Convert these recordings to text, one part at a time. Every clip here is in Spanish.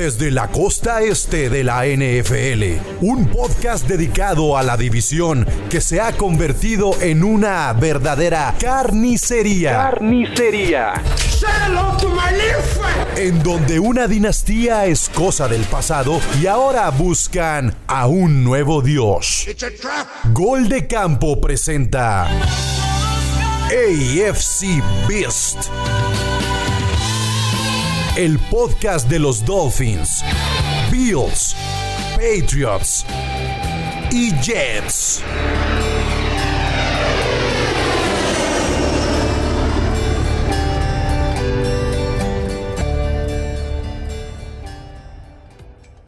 Desde la costa este de la NFL, un podcast dedicado a la división que se ha convertido en una verdadera carnicería. Carnicería. En donde una dinastía es cosa del pasado y ahora buscan a un nuevo dios. Gol de Campo presenta AFC Beast. El podcast de los Dolphins, Bills, Patriots y Jets.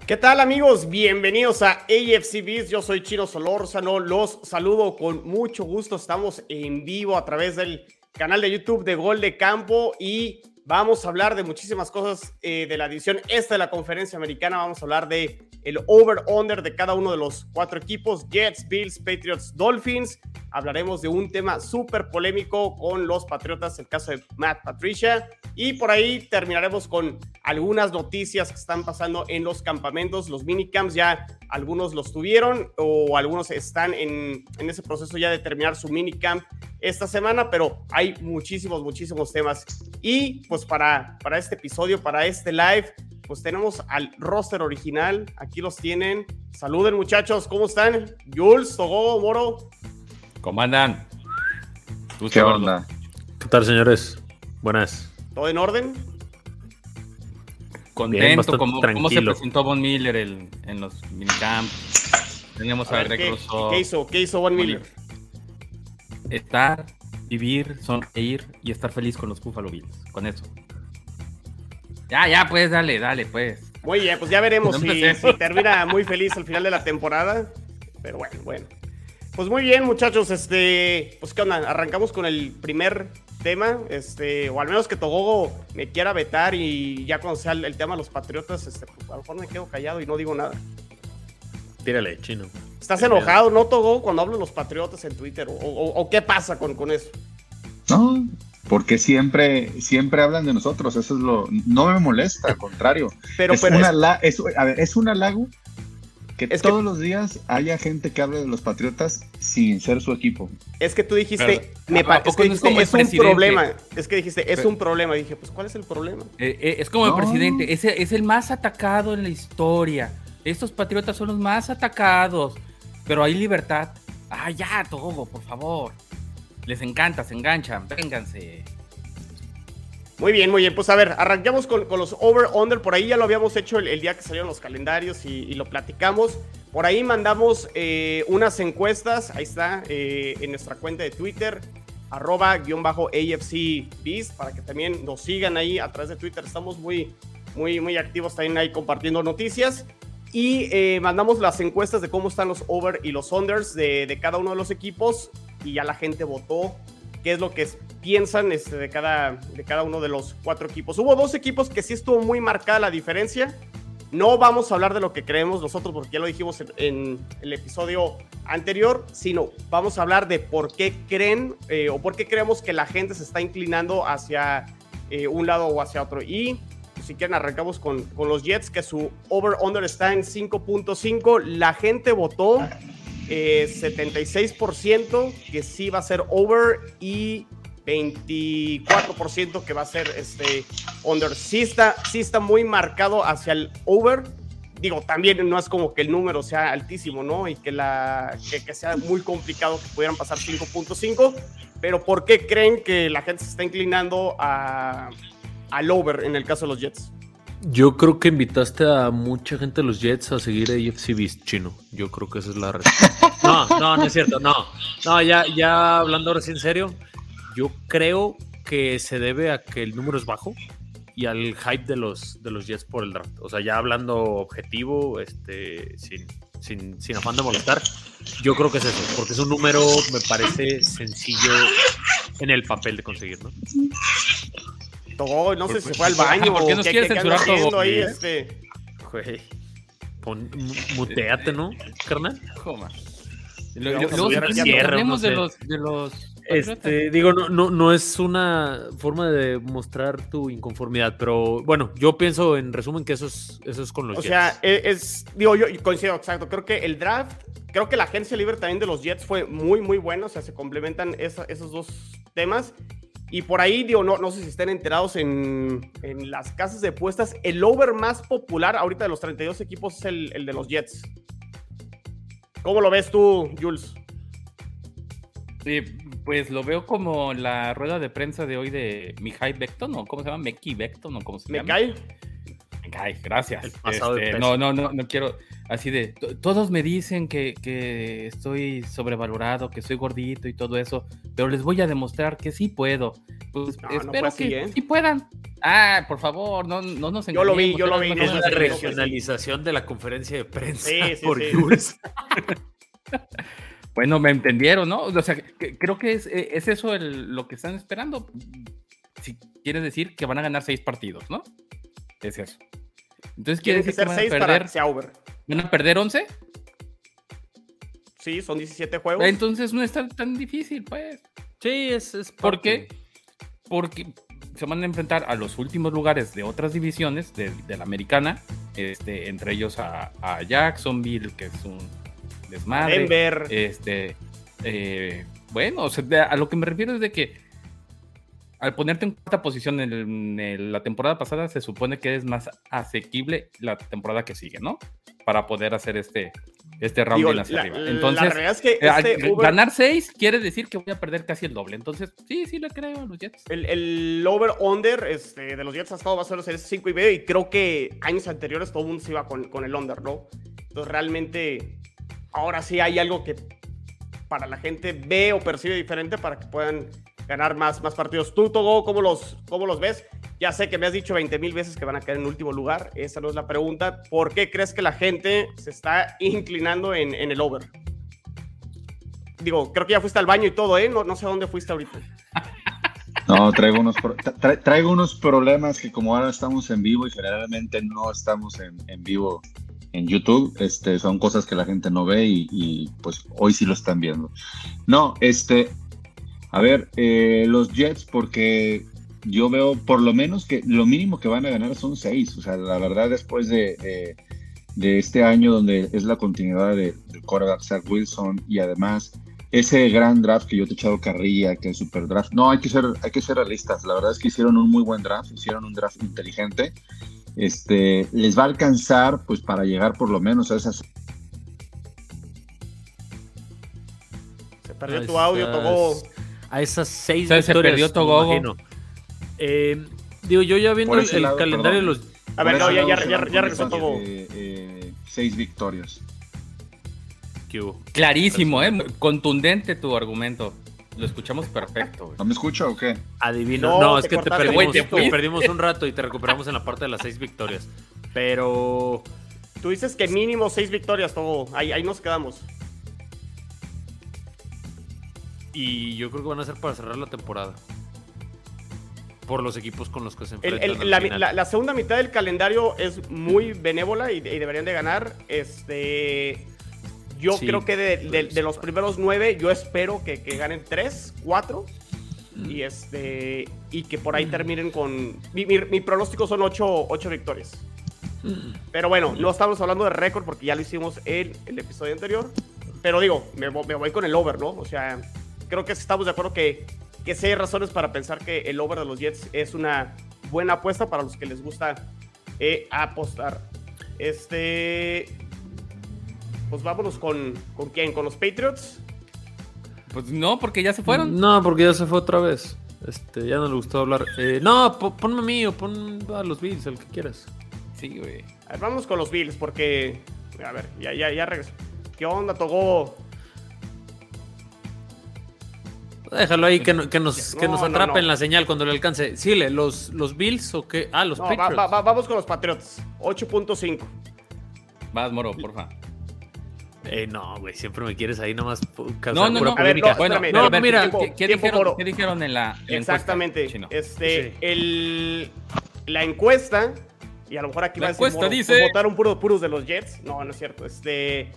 ¿Qué tal amigos? Bienvenidos a AFC Beast. Yo soy Chino Solórzano. Los saludo con mucho gusto. Estamos en vivo a través del canal de YouTube de Gol de Campo y vamos a hablar de muchísimas cosas eh, de la edición esta de la conferencia americana. Vamos a hablar de el over-under de cada uno de los cuatro equipos, Jets, Bills, Patriots, Dolphins. Hablaremos de un tema súper polémico con los Patriotas, el caso de Matt Patricia. Y por ahí terminaremos con algunas noticias que están pasando en los campamentos, los minicamps ya algunos los tuvieron o algunos están en, en ese proceso ya de terminar su minicamp esta semana, pero hay muchísimos, muchísimos temas. Y pues para, para este episodio, para este live, pues tenemos al roster original. Aquí los tienen. Saluden muchachos, ¿cómo están? Jules, Togo, Moro. ¿Cómo andan? ¿Qué onda? ¿Qué tal, señores? Buenas. ¿Todo en orden? Contento, como, cómo se presentó Von Miller el, en los minicamps. Teníamos a, a ver, ¿qué, ¿qué, hizo? ¿Qué hizo Von Miller? Estar, vivir, sonreír y estar feliz con los Buffalo Bills. Con eso. Ya, ya, pues, dale, dale, pues. Muy bien, pues ya veremos si, si, termina muy feliz al final de la temporada. Pero bueno, bueno. Pues muy bien, muchachos. Este, pues qué onda, arrancamos con el primer tema, este, o al menos que Togogo me quiera vetar y ya cuando sea el, el tema de los Patriotas, este, pues a lo mejor me quedo callado y no digo nada. Tírale, chino. ¿Estás enojado, no, Togo, cuando hablo de los Patriotas en Twitter? ¿O, o, o qué pasa con, con eso? No, porque siempre, siempre hablan de nosotros, eso es lo, no me molesta, al contrario. Pero, es, pero una, es, es, a ver, es un halago que Es todos que- los días haya gente que hable de los Patriotas sin ser su equipo. Es que tú dijiste, me ¿A pa- es poco que no es dijiste, es un problema. Es que dijiste, es Pero- un problema. Dije, pues, ¿cuál es el problema? Eh, eh, es como No. el presidente, es, es el más atacado en la historia. Estos patriotas son los más atacados, pero hay libertad. Ah, ya, Togo, por favor. Les encanta, se enganchan, vénganse. Muy bien, muy bien. Pues a ver, arrancamos con, con los over-under. Por ahí ya lo habíamos hecho el, día que salieron los calendarios y, lo platicamos. Por ahí mandamos eh, unas encuestas. Ahí está, eh, en nuestra cuenta de Twitter, arroba guion bajo AFC Beast, para que también nos sigan ahí a través de Twitter. Estamos muy, muy, muy activos también ahí compartiendo noticias. Y eh, mandamos las encuestas de cómo están los over y los unders de, de cada uno de los equipos. Y ya la gente votó qué es lo que piensan este, de, cada, de cada uno de los cuatro equipos. Hubo dos equipos que sí estuvo muy marcada la diferencia. No vamos a hablar de lo que creemos nosotros, porque ya lo dijimos en, el episodio anterior, sino vamos a hablar de por qué creen eh, o por qué creemos que la gente se está inclinando hacia eh, un lado o hacia otro. Y pues, si quieren, arrancamos con, con los Jets, que su over-under está en 5.5. La gente votó eh, 76% que sí va a ser over y 24% que va a ser este under. Sí está, sí está muy marcado hacia el over. Digo, también no es como que el número sea altísimo, ¿no? Y que, la, que sea muy complicado que pudieran pasar 5.5. Pero ¿por qué creen que la gente se está inclinando a, al over en el caso de los Jets? Yo creo que invitaste a mucha gente de los Jets a seguir a AFC Beast, chino. Yo creo que esa es la respuesta. No, no, no es cierto, no. No, ya, ya hablando ahora sí en serio, yo creo que se debe a que el número es bajo y al hype de los, de los Jets por el draft. O sea, ya hablando objetivo, este, sin, sin, sin afán de molestar, yo creo que es eso, porque es un número, me parece sencillo en el papel de conseguir, ¿no? No sé ¿Por- si se fue al baño por qué o nos qué, quiere qué anda censurar Togo? ahí, este... Güey, pon, muteate, ¿no, carnal? Joma. Luego, hablemos de los, de los Este, digo, no, no, no es una forma de mostrar tu inconformidad, pero bueno, yo pienso en resumen que eso es, eso es con los O Jets. sea, e- es, digo, yo coincido, exacto. Creo que el draft, creo que la agencia libre también de los Jets fue muy, muy buena. O sea, se complementan esa- esos dos temas. Y por ahí, digo, no, no sé si estén enterados en, en las casas de apuestas. El over más popular ahorita de los 32 equipos es el, el de los Jets. ¿Cómo lo ves tú, Jules? Sí, pues lo veo como la rueda de prensa de hoy de Mihai Becton, ¿o cómo se llama? Meki Becton, ¿o cómo se ¿Me llama? cae? Cae, gracias. Este, no, no, no, no quiero. Así de. to- Todos me dicen que, que estoy sobrevalorado, que soy gordito y todo eso, pero les voy a demostrar que sí puedo. Pues No, no espero así, que ¿eh? sí puedan. Ah, por favor, no, no nos Yo lo vi, engañemos, yo lo vi, es la regionalización de la conferencia de prensa Sí, sí, por sí. Jules. Bueno, me entendieron, ¿no? O sea, que- creo que es, eh, es eso el- lo que están esperando. Si quiere decir que van a ganar seis partidos, ¿no? Es eso. Entonces quiere decir que van a 6 para perder, que sea over. van a perder 11. Sí, son 17 juegos. Entonces no está tan difícil, pues. Sí, es, es ¿Por qué? Porque se van a enfrentar a los últimos lugares de otras divisiones de, de la americana, este, entre ellos a, a Jacksonville, que es un desmadre. Denver. Este, eh, bueno, o sea, de- a lo que me refiero es de que al ponerte en cuarta posición en, el- en el- la temporada pasada, se supone que es más asequible la temporada que sigue, ¿no? Para poder hacer este, este round Digo, hacia la, arriba. la Entonces, realidad es que eh, este over- ganar 6 quiere decir que voy a perder casi el doble. Entonces, sí, sí le creo a los Jets. El, el over-under este, de los Jets ha estado más o menos en ese 5 y medio y creo que años anteriores todo el mundo se iba con, con el under, ¿no? Entonces realmente ahora sí hay algo que para la gente ve o percibe diferente para que puedan ganar más, más partidos. Tú, Togo, ¿cómo los, ¿cómo los ves? Ya sé que me has dicho 20 mil veces que van a quedar en último lugar. Esa no es la pregunta. ¿Por qué crees que la gente se está inclinando en, en el over? Digo, creo que ya fuiste al baño y todo, ¿eh? No, no sé dónde fuiste ahorita. No, traigo unos, tra- traigo unos problemas que como ahora estamos en vivo y generalmente no estamos en, en vivo en YouTube, este, son cosas que la gente no ve y, y, pues hoy sí lo están viendo. No, este, a ver, eh, los Jets porque yo veo por lo menos que lo mínimo que van a ganar son seis, o sea, la verdad después de, de, de este año donde es la continuidad de, del quarterback Zach Wilson y además ese gran draft que yo te he echado carrilla, que es super draft. No, hay que ser, hay que ser realistas. La verdad es que hicieron un muy buen draft, hicieron un draft inteligente. Este, les va a alcanzar, pues, para llegar por lo menos a esas. Se perdió tu audio, Togo. A esas seis O sea, se victorias, perdió me Togogo. Eh, digo, yo ya viendo el, ese el lado, calendario de los... A ver, no, ya, ya, se ya, regresó esas, Togo. eh, eh, seis victorias. ¿Qué hubo? Clarísimo, ¿eh? Contundente tu argumento. Lo escuchamos perfecto. güey. ¿No me escucho o qué? Adivino. No, es que te perdimos, te perdimos un rato y te recuperamos en la parte de las seis victorias. Pero Tú dices que mínimo seis victorias, Togo. Ahí, ahí nos quedamos. Y yo creo que van a ser para cerrar la temporada. Por los equipos con los que se enfrentan. el- la, final. la- la segunda mitad del calendario es muy benévola y, y deberían de ganar. Este, yo Sí, creo que de, de- los primeros nueve, yo espero que, que ganen tres, cuatro. Y este y que por ahí terminen con. Mi, mi- mi pronóstico son ocho, ocho victorias. Pero bueno, no estamos hablando de récord porque ya lo hicimos en el episodio anterior. Pero digo, me voy con el over, ¿no? O sea, creo que estamos de acuerdo que, que sí hay razones para pensar que el over de los Jets es una buena apuesta para los que les gusta eh, apostar. Este. Pues vámonos con, con quién, con los Patriots. Pues no, porque ya se fueron. No, porque ya se fue otra vez. Este, ya no le gustó hablar. Eh, no, po- ponme a mí o pon a los Bills, el que quieras. Sí, güey. A ver, vámonos con los Bills porque. A ver, ya, ya, ya regresó. ¿Qué onda, Togo? Déjalo ahí que, no- que nos, que No, nos no, atrape no. en la señal cuando le alcance. Síguele, ¿los, los Bills o qué? Ah, los No, va- Patriots. va- va- vamos con los Patriots. 8.5. Vas, Moro, porfa. Eh, no, güey, siempre me quieres ahí nomás pu- No, causar no, pura no. No, Bueno, no, ver, mira, tiempo- ¿qué, qué tiempo dijeron, por- qué dijeron en la, en la encuesta, Exactamente. Este, Sí. el, la encuesta, y a lo mejor aquí La va a decir encuesta Moro, dice- votaron puros, puros de los Jets. No, no es cierto. Este,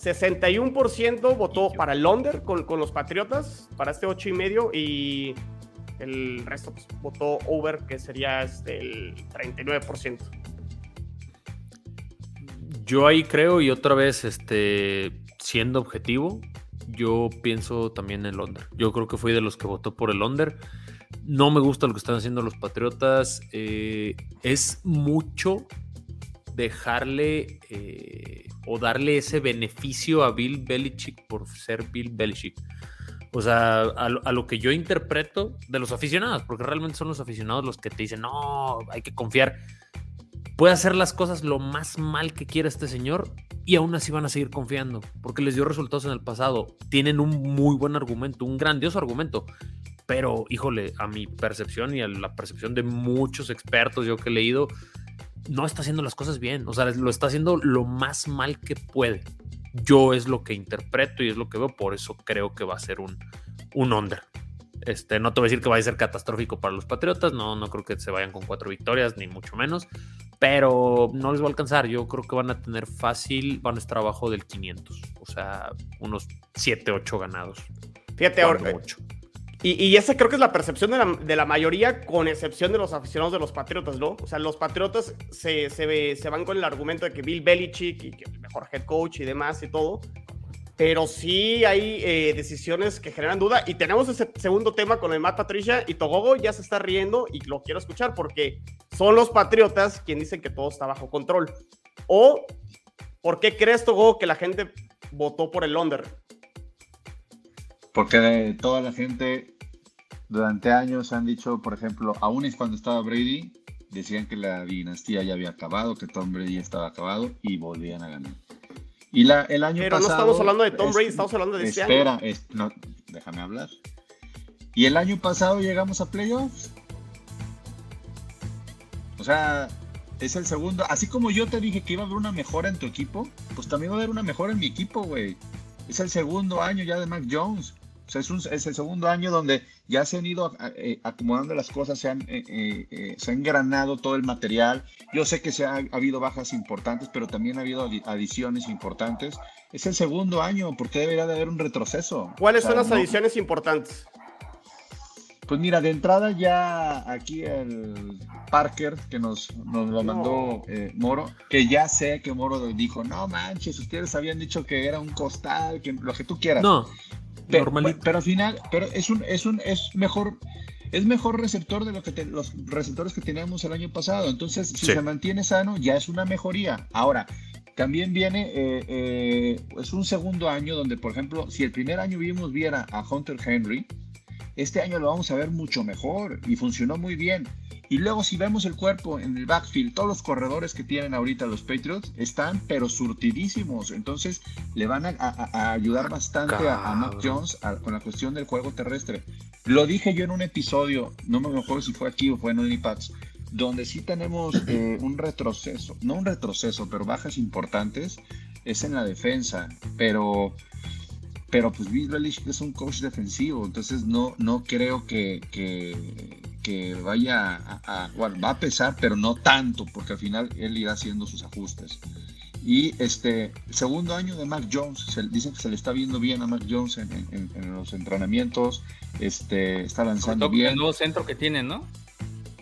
61% votó para el under con, con, los Patriotas, para este 8 y medio, y el resto pues, votó over, que sería este, el 39%. Yo ahí creo, y otra vez, este, siendo objetivo, yo pienso también en el under. Yo creo que fui de los que votó por el under. No me gusta lo que están haciendo los Patriotas. Eh, es mucho dejarle eh, o darle ese beneficio a Bill Belichick por ser Bill Belichick. O sea, a, lo que yo interpreto de los aficionados, porque realmente son los aficionados los que te dicen, no, hay que confiar. Puede hacer las cosas lo más mal que quiera este señor y aún así van a seguir confiando, porque les dio resultados en el pasado. Tienen un muy buen argumento, un grandioso argumento. Pero, híjole, a mi percepción y a la percepción de muchos expertos yo que he leído, no está haciendo las cosas bien. O sea, lo está haciendo lo más mal que puede. Yo es lo que interpreto y es lo que veo, por eso creo que va a ser un, un under. Este, no te voy a decir que vaya a ser catastrófico para los Patriotas, no, no creo que se vayan con cuatro victorias, ni mucho menos, pero no les va a alcanzar. Yo creo que van a tener fácil, van a estar abajo del 500, o sea, unos 7, 8 ganados. Fíjate ahora. Y, y, esa creo que es la percepción de la, de la, mayoría, con excepción de los aficionados de los Patriotas, ¿no? O sea, los Patriotas se, se, se van con el argumento de que Bill Belichick y que el mejor head coach y demás y todo. Pero sí hay eh, decisiones que generan duda. Y tenemos ese segundo tema con el Matt Patricia y Togogo ya se está riendo y lo quiero escuchar porque son los Patriotas quienes dicen que todo está bajo control. O, ¿por qué crees, Togogo, que la gente votó por el under? Porque toda la gente durante años han dicho, por ejemplo, aún es cuando estaba Brady, decían que la dinastía ya había acabado, que Tom Brady estaba acabado y volvían a ganar. Y la, el año Pero no estamos hablando de Tom Brady, estamos hablando de este espera, año. no, déjame hablar. Y el año pasado llegamos a playoffs. O sea, es el segundo. Así como yo te dije que iba a haber una mejora en tu equipo, pues también va a haber una mejora en mi equipo, güey. Es el segundo año ya de Mac Jones. O sea, es, es, el segundo año donde ya se han ido eh, acomodando las cosas, se han, eh, eh, se ha engranado todo el material. Yo sé que se ha, habido bajas importantes, pero también ha habido adiciones importantes. Es el segundo año, ¿por qué debería de haber un retroceso? ¿Cuáles son las adiciones importantes? Pues mira, de entrada ya aquí el Parker, que nos, nos lo mandó Moro, que ya sé que Moro dijo, no manches, ustedes habían dicho que era un costal, que lo que tú quieras. No, pero, pero, al final, pero es un, es un, es mejor, es mejor receptor de lo que los receptores que teníamos el año pasado. Entonces, si se mantiene sano, ya es una mejoría. Ahora, también viene, eh, eh, es un segundo año donde, por ejemplo, si el primer año vimos viera a Hunter Henry, este año lo vamos a ver mucho mejor y funcionó muy bien. Y luego si vemos el cuerpo en el backfield, todos los corredores que tienen ahorita los Patriots están pero surtidísimos. Entonces le van a, ayudar bastante a, Mac Jones con la cuestión del juego terrestre. Lo dije yo en un episodio, no me acuerdo si fue aquí o fue en Onlypads, donde sí tenemos eh, un retroceso, no un retroceso, pero bajas importantes, es en la defensa. Pero pero pues Bill Belichick es un coach defensivo, entonces no, no creo que, que, vaya a, bueno, va a pesar, pero no tanto, porque al final él irá haciendo sus ajustes. Y este segundo año de Mac Jones, se, dice que se le está viendo bien a Mac Jones en, los entrenamientos, este, está lanzando bien. El nuevo centro que tiene, ¿no?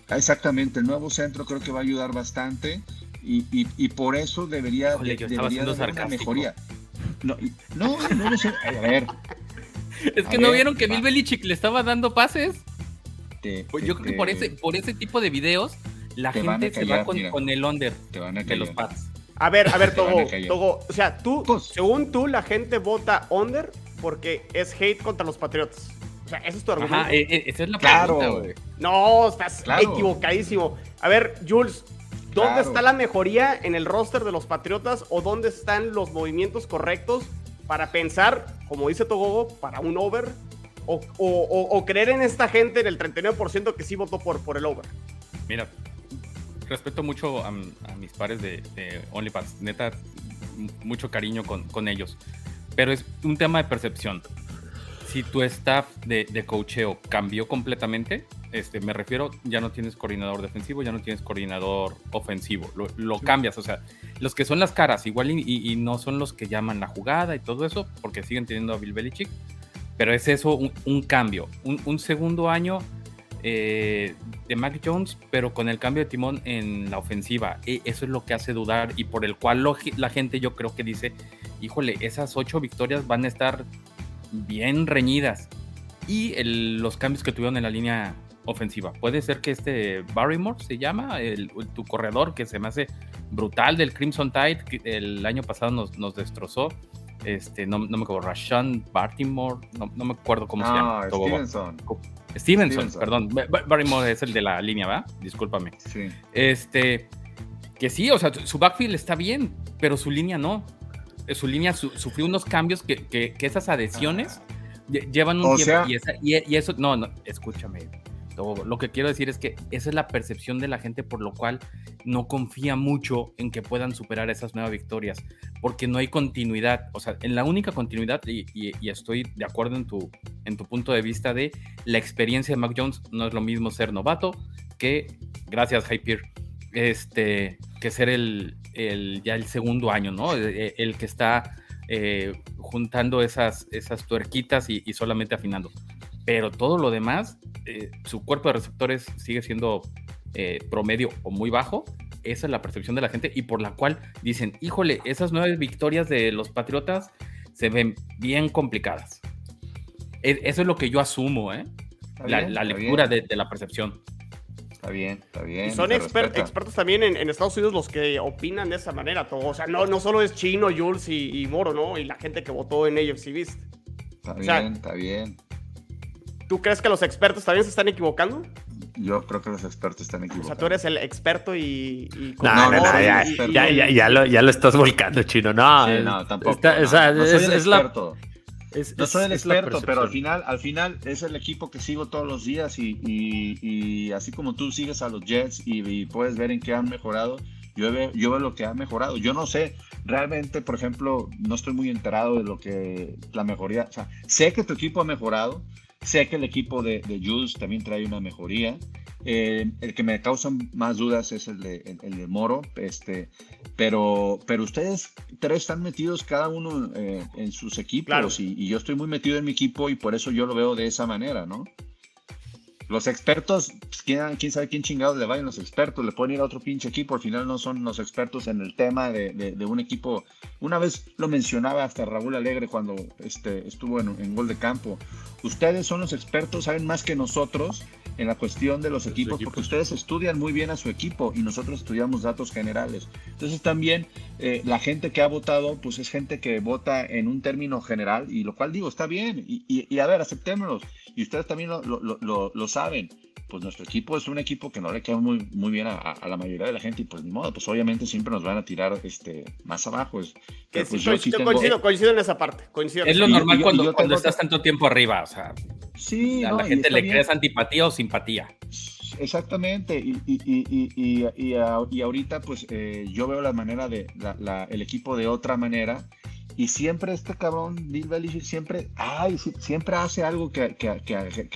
Exactamente, el nuevo centro creo que va a ayudar bastante y, y, por eso debería, debería haber una mejoría. No, no, no, sé. A ver. Es que no vieron que Bill Belichick le estaba dando pases. pues yo creo que por ese, por ese tipo de videos la gente se va con, el under de los pads. A ver, a ver, Togo, Togo, o sea, tú, pues, según tú, la gente vota under porque es hate contra los Patriotas. O sea, ese es tu argumento. Ajá, e, e, esa es la claro. pregunta, No, estás equivocadísimo. A ver, Jules, ¿Dónde está la mejoría en el roster de los Patriotas o dónde están los movimientos correctos para pensar, como dice Togogo, para un over? O, creer en esta gente, en el 39% que sí votó por, por el over. Mira, respeto mucho a, mis pares de, de OnlyFans. Neta, mucho cariño con, con, ellos. Pero es un tema de percepción. Si tu staff de, de coacheo cambió completamente, Este, me refiero, ya no tienes coordinador defensivo, ya no tienes coordinador ofensivo. Lo, lo cambias, o sea, los que son las caras, igual y, y, no son los que llaman la jugada y todo eso, porque siguen teniendo a Bill Belichick. Pero es eso, un, un cambio. Un, un, segundo año eh, de Mac Jones, pero con el cambio de timón en la ofensiva. E, eso es lo que hace dudar y por el cual lo, la gente yo creo que dice, híjole, esas ocho victorias van a estar bien reñidas. Y el, los cambios que tuvieron en la línea ofensiva. Puede ser que este Barrymore se llama, el, tu corredor que se me hace brutal del Crimson Tide, que el año pasado nos, nos destrozó. Este, no, no me acuerdo, Rashan Bartimore, no, no, me acuerdo cómo se llama. Stevenson. Stevenson. perdón. Barrymore es el de la línea, ¿va? Discúlpame. Sí. Este, que sí, o sea, su backfield está bien, pero su línea no. Su línea su, sufrió unos cambios que, que, que esas adhesiones llevan un o tiempo sea, y, esa, y, y, eso, no, no, escúchame. Lo que quiero decir es que esa es la percepción de la gente por lo cual no confía mucho en que puedan superar esas nuevas victorias, porque no hay continuidad. O sea, en la única continuidad, y, estoy de acuerdo en tu, en tu punto de vista de la experiencia de Mac Jones, no es lo mismo ser novato que, gracias Hyper, este, que ser el, el, ya el segundo año, ¿no? El, el que está eh, juntando esas, esas tuerquitas y, y solamente afinando pero todo lo demás, eh, su cuerpo de receptores sigue siendo eh, promedio o muy bajo. Esa es la percepción de la gente y por la cual dicen, híjole, esas nueve victorias de los Patriotas se ven bien complicadas. E eso es lo que yo asumo, ¿eh? La, bien, la, lectura de, de, la percepción. Está bien, está bien. Y son exper expertos también en, en, Estados Unidos los que opinan de esa manera. Todo. O sea, no, no solo es Chino, Jules y, y Moro, ¿no? Y la gente que votó en AFC Beast. Está bien, o sea, está bien. ¿Tú crees que los expertos también se están equivocando? Yo creo que los expertos están equivocados. O sea, tú eres el experto y. y no, no, no, ya, y, ya, ya, ya, lo, ya, lo, estás volcando, chino. No, sí, no tampoco. Está, no, o sea, no soy es, el es experto. La, es, no soy el experto, pero al final, al final es el equipo que sigo todos los días y, y, y así como tú sigues a los Jets y, puedes ver en qué han mejorado, yo veo, yo veo lo que ha mejorado. Yo no sé, realmente, por ejemplo, no estoy muy enterado de lo que la mejoría, o sea, sé que tu equipo ha mejorado, Sé que el equipo de, de Jules también trae una mejoría. Eh, el que me causa más dudas es el de, el, el de Moro, este, pero, pero ustedes tres están metidos cada uno eh, en sus equipos claro. y, y, yo estoy muy metido en mi equipo y por eso yo lo veo de esa manera, ¿no? Los expertos, pues, ¿quién, sabe quién chingados le vayan los expertos, le pueden ir a otro pinche equipo, al final no son los expertos en el tema de, un equipo. Una vez lo mencionaba hasta Raúl Alegre cuando este, estuvo en Gol de Campo. Ustedes son los expertos, saben más que nosotros en la cuestión de los equipos, equipos, porque ustedes estudian muy bien a su equipo y nosotros estudiamos datos generales. Entonces también eh, la gente que ha votado, pues es gente que vota en un término general, y lo cual digo, está bien, y, y, y a ver, aceptémoslos, y ustedes también lo, lo, lo, lo, saben. Pues nuestro equipo es un equipo que no le queda muy, muy bien a, a, la mayoría de la gente, y pues ni modo, pues obviamente siempre nos van a tirar este, más abajo. Es, que pues, yo, sí tengo... coincido, coincido, en esa parte. Coincido. Es lo normal y, cuando, cuando estás tanto tiempo arriba, o sea. Sí, a no, la gente le crees antipatía o simpatía. Exactamente, y, y, y, y, ahorita pues eh, yo veo la manera de la, la, el equipo de otra manera y siempre este cabrón Bill Belichick siempre, ay, siempre hace algo que, que, que,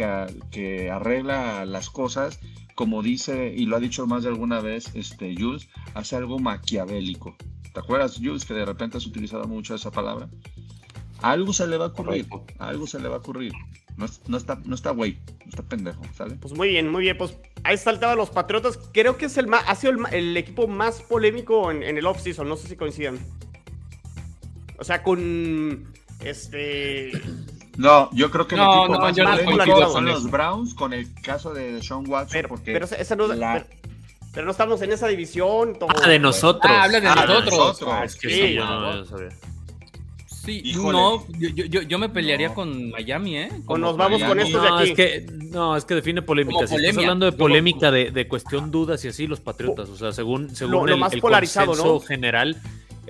que, arregla las cosas, como dice y lo ha dicho más de alguna vez este Jules, hace algo maquiavélico. ¿Te acuerdas Jules que de repente has utilizado mucho esa palabra? Algo se le va a ocurrir, algo se le va a ocurrir. No, no, está, no está güey, no está pendejo, ¿sale? Pues muy bien, muy bien. Pues ahí de los Patriotas. Creo que es el más, ha sido el, el equipo más polémico en, en el offseason. No sé si coincidan. O sea, con este. No, yo creo que el no, equipo no, más yo polémico no son los Browns con el caso de Sean Watson. Pero, porque pero esa no, la... pero, pero, no estamos en esa división. Todo, ah, de nosotros. Ah, habla de ah, nosotros. De nosotros. Ah, es que sí, yo no, no sabía. Sí, Híjole. no, yo, yo, yo, me pelearía no. con Miami, ¿eh? Con nos vamos Miami. con estos No, de aquí. es que, no, es que define polémica. Como Si polemia. estás hablando de Como- polémica de, de cuestión dudas y así, los patriotas. O sea, según, según Lo- lo el, más el polarizado, consenso ¿no? general,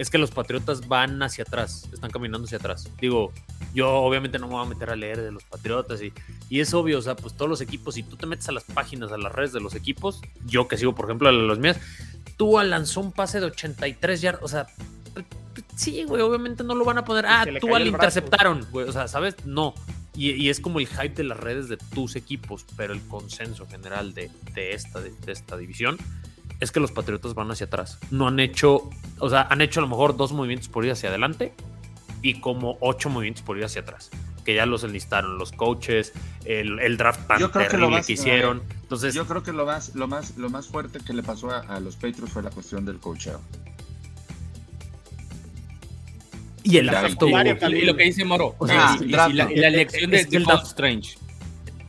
es que los patriotas van hacia atrás, están caminando hacia atrás. Digo, yo obviamente no me voy a meter a leer de los patriotas y, y es obvio, o sea, pues todos los equipos, si tú te metes a las páginas, a las redes de los equipos, yo que sigo, por ejemplo, a los mías, tú lanzó un pase de 83 yardas, o sea, sí, güey, obviamente no lo van a poner. Ah, se le interceptaron, güey, o sea, ¿sabes? No. Y, y es como el hype de las redes de tus equipos, pero el consenso general de, de esta, de, de esta división es que los Patriotas van hacia atrás. No han hecho, o sea, han hecho a lo mejor dos movimientos por ir hacia adelante y como ocho movimientos por ir hacia atrás. Que ya los enlistaron los coaches, el, el draft tan Yo creo que terrible que, hicieron. Entonces, Yo creo que lo más, lo más, lo más fuerte que le pasó a, a los Patriots fue la cuestión del cocheo. y el. Varios Y lo que dice Moro. O sea, y, y- y draft, la, no. y la elección de, Es que de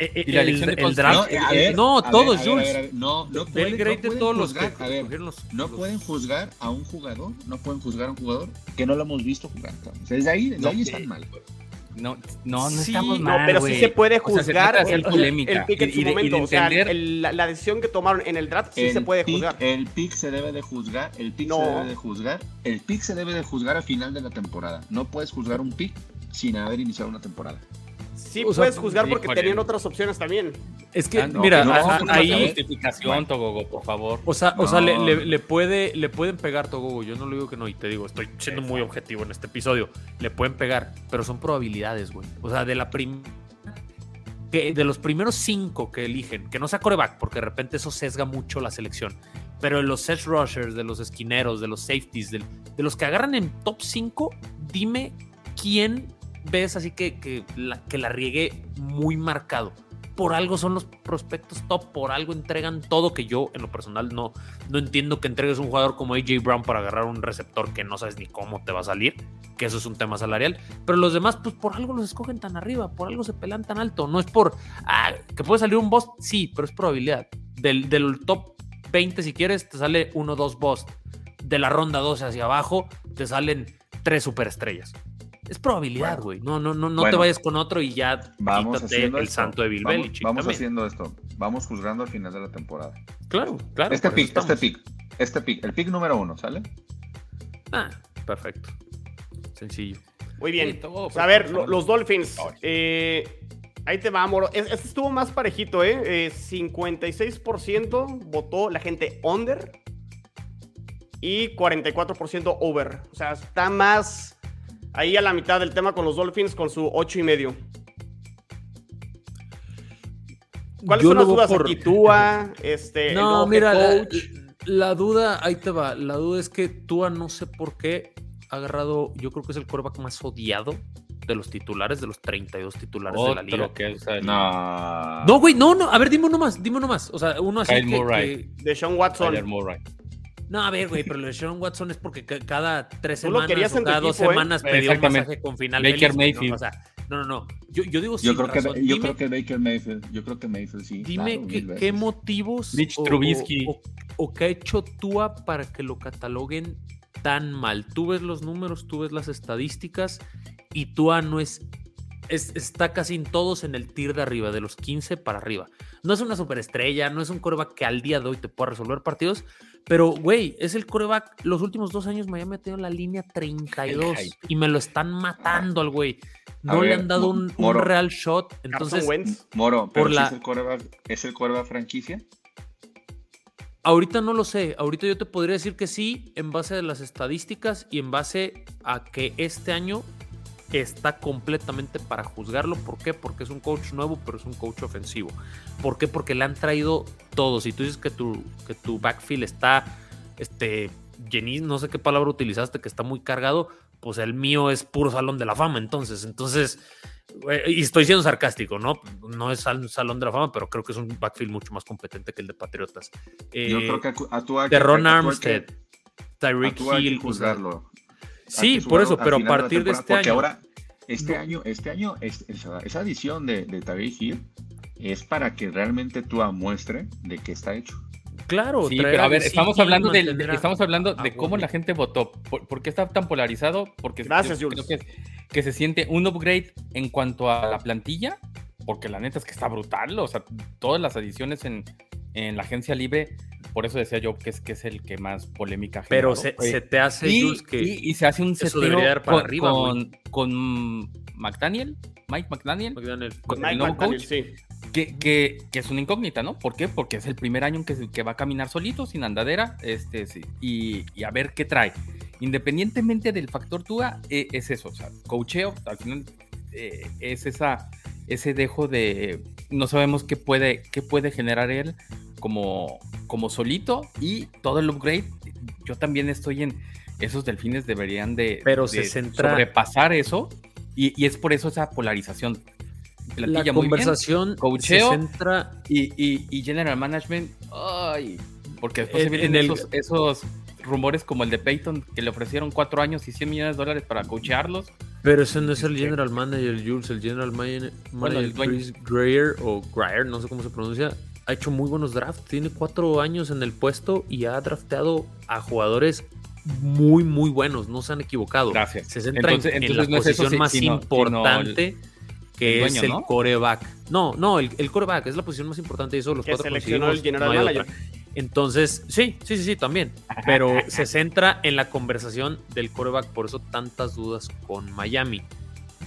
el. Eh, eh, Y la el, elección de el Colts. draft. No, ver, no, todos, ver, Jules. ver, No, no pueden, el no pueden todos los juzgar, que a ver, los- no los- pueden juzgar a un jugador, no pueden juzgar a un jugador que no lo hemos visto jugar. O sea, desde ahí, desde No, ahí eh, están mal. No, no, no Sí, estamos no, mal. No, pero sí güey. se puede O sea, se juzgar el, polémica. el pick en y- su y de- y de momento. o sea, entender- el- la, la decisión que tomaron en el draft sí el se puede pick- juzgar. El pick se debe de juzgar, el pick No. se debe de juzgar, el pick se debe de juzgar al final de la temporada. No puedes juzgar un pick sin haber iniciado una temporada. Sí o sea, puedes juzgar porque híjole. tenían otras opciones también. Es que, Ah, no, mira, no, a- no, ahí. justificación, Togogo, por favor. O sea, o sea le, le- le puede, le pueden pegar Togo. Yo no le digo que no, y te digo, estoy siendo muy objetivo en este episodio. Le pueden pegar, pero son probabilidades, güey. O sea, de la prim- que de los primeros cinco que eligen, que no sea coreback, porque de repente eso sesga mucho la selección. Pero de los edge rushers, de los esquineros, de los safeties, del- de, los que agarran en top 5, dime quién ves así que, que, la, que la riegue muy marcado. Por algo son los prospectos top, por algo entregan todo que yo en lo personal no, no entiendo que entregues un jugador como AJ Brown para agarrar un receptor que no sabes ni cómo te va a salir, que eso es un tema salarial, pero los demás pues por algo los escogen tan arriba, por algo se pelan tan alto, no es por, ah, que puede salir un boss, sí, pero es probabilidad. Del, del top 20 si quieres te sale uno o dos boss, de la ronda 12 hacia abajo te salen tres superestrellas. Es probabilidad, Bueno. güey. No, no, no, no Bueno. te vayas con otro y ya Vamos quítate haciendo el esto. santo de Bill vamos, Belichick vamos haciendo esto. Vamos juzgando al final de la temporada. Claro, claro. este pick, este pick, este pick, el pick número uno, ¿sale? Ah, perfecto. Sencillo. Muy bien. Sí, todo, Pues, a ver, lo- los Dolphins. eh, ahí te va, Moro. Es- Este estuvo más parejito, ¿eh? Eh, 56% votó la gente under y 44% over. O sea, está más ahí a la mitad del tema con los Dolphins con su 8 y medio. ¿Cuáles Yo son las dudas por- aquí? Tua, este, No, mira, la, duda, ahí te va. La duda es que Tua no sé por qué ha agarrado, yo creo que es el quarterback más odiado de los titulares, de los 32 titulares de la liga. Que es el- No. No, güey, no, no. A ver, dime uno más, dime uno más. O sea, uno así Kyle que, Murray. que- de Sean Watson. Murray. No, a ver, güey, pero lo de Sean Watson es porque ca- cada tres Tú semanas querías o cada dos equipo, ¿eh? semanas pedía un masaje con final Baker feliz, güey, ¿no? Mayfield. O sea, no, no, no. Yo, yo digo Yo sin creo, que, yo Dime- creo que Baker Mayfield, yo creo que Mayfield sí. Dime claro, qué, motivos Mitch o, Trubisky. o- o- o qué ha hecho Tua para que lo cataloguen tan mal. Tú ves los números, tú ves las estadísticas y Tua no es, es- está casi en todos en el tier de arriba, de los 15 para arriba. No es una superestrella, no es un coreback que al día de hoy te pueda resolver partidos, pero güey, es el coreback. Los últimos dos años Miami ha tenido la línea 32 El hype. y me lo están matando al güey. No le han dado un, real shot. Entonces, Wentz. Moro, pero por la- es el quarterback, es el quarterback franquicia. Ahorita no lo sé. Ahorita yo te podría decir que sí, en base a las estadísticas y en base a que este año está completamente para juzgarlo. ¿Por qué? Porque es un coach nuevo, pero es un coach ofensivo. ¿Por qué? Porque le han traído todo. Si tú dices que tu, que tu backfield está, este, llení- no sé qué palabra utilizaste, que está muy cargado, pues el mío es puro salón de la fama. Entonces, entonces, y estoy siendo sarcástico, ¿no? No es sal- salón de la fama, pero creo que es un backfield mucho más competente que el de Patriotas. Yo Eh, creo que a, Ron a Tua hay Armstead, Tyreek Hill. juzgarlo. Sí, por eso, pero a de partir de temporada, este porque año. ahora, este año, este año, es- esa, esa adición de, de Hill es para que realmente Tua muestre de qué está hecho. Claro, Sí, pero a ver, estamos hablando, a- estamos hablando de cómo la gente votó. ¿Por, por qué está tan polarizado? Porque Gracias, creo que, que se siente un upgrade en cuanto a la plantilla, porque la neta es que está brutal. O sea, todas las adiciones en, en la agencia libre, por eso decía yo que es, que es el que más polémica Pero se, Eh, se te hace, y, Jules, que y- y se hace un eso seteo debería dar para con, arriba, con, con McDaniel, Mike McDaniel, McDaniel- con Mike el nuevo McDaniel, coach, sí. que, que- que es una incógnita, ¿no? ¿Por qué? Porque es el primer año en que, va a caminar solito, sin andadera, este, sí, y, y a ver qué trae. Independientemente del factor Tua, eh, es eso, o sea, coacheo, al final eh, es esa, ese dejo de no sabemos qué puede, qué puede generar él como, como solito y todo el upgrade. Yo también estoy en esos delfines deberían de, Pero de se centra- sobrepasar eso y, y es por eso esa polarización. La Plantilla muy bien, conversación se centra y, y, y General Management, ay, porque después En- se vienen en el- esos, esos rumores como el de Peyton, que le ofrecieron cuatro años y 100 millones de dólares para coacharlos. Pero ese no es el general manager, Jules. El general manager, Bueno, el. Chris Greer o Greer, no sé cómo se pronuncia, ha hecho muy buenos drafts. Tiene cuatro años en el puesto y ha drafteado a jugadores muy, muy buenos. No se han equivocado. Gracias. Se centra en- Entonces- en, entonces la no es eso, posición si- más sino- importante. que el es el ¿no? coreback. No, no, el, el coreback es la posición más importante y eso los Que cuatro seleccionó el general no hay manager. otra. Entonces, sí, sí, sí, sí, también. Pero se centra en la conversación del coreback, por eso tantas dudas con Miami.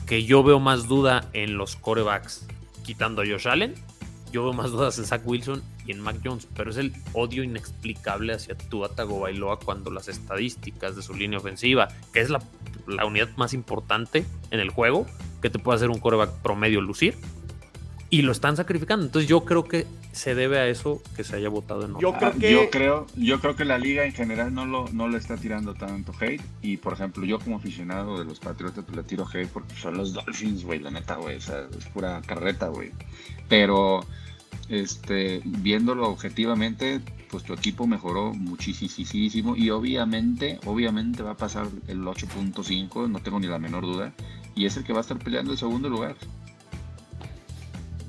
Que yo veo más duda en los corebacks, quitando a Josh Allen. Yo veo más dudas en Zach Wilson y en Mac Jones, pero es el odio inexplicable hacia Tua Tagovailoa cuando las estadísticas de su línea ofensiva, que es la, la unidad más importante en el juego, que te puede hacer un coreback promedio lucir, y lo están sacrificando. Entonces yo creo que se debe a eso que se haya votado en Yo Ah, creo que- yo creo, yo creo que la liga en general no lo, no le está tirando tanto hate. Y por ejemplo, yo como aficionado de los Patriotas, pues le tiro hate porque son los Dolphins, güey, la neta, güey. O sea, es pura carreta, güey. Pero, este, viéndolo objetivamente, pues tu equipo mejoró muchísimo. Y obviamente, obviamente va a pasar el 8.5, no tengo ni la menor duda. Y es el que va a estar peleando el segundo lugar.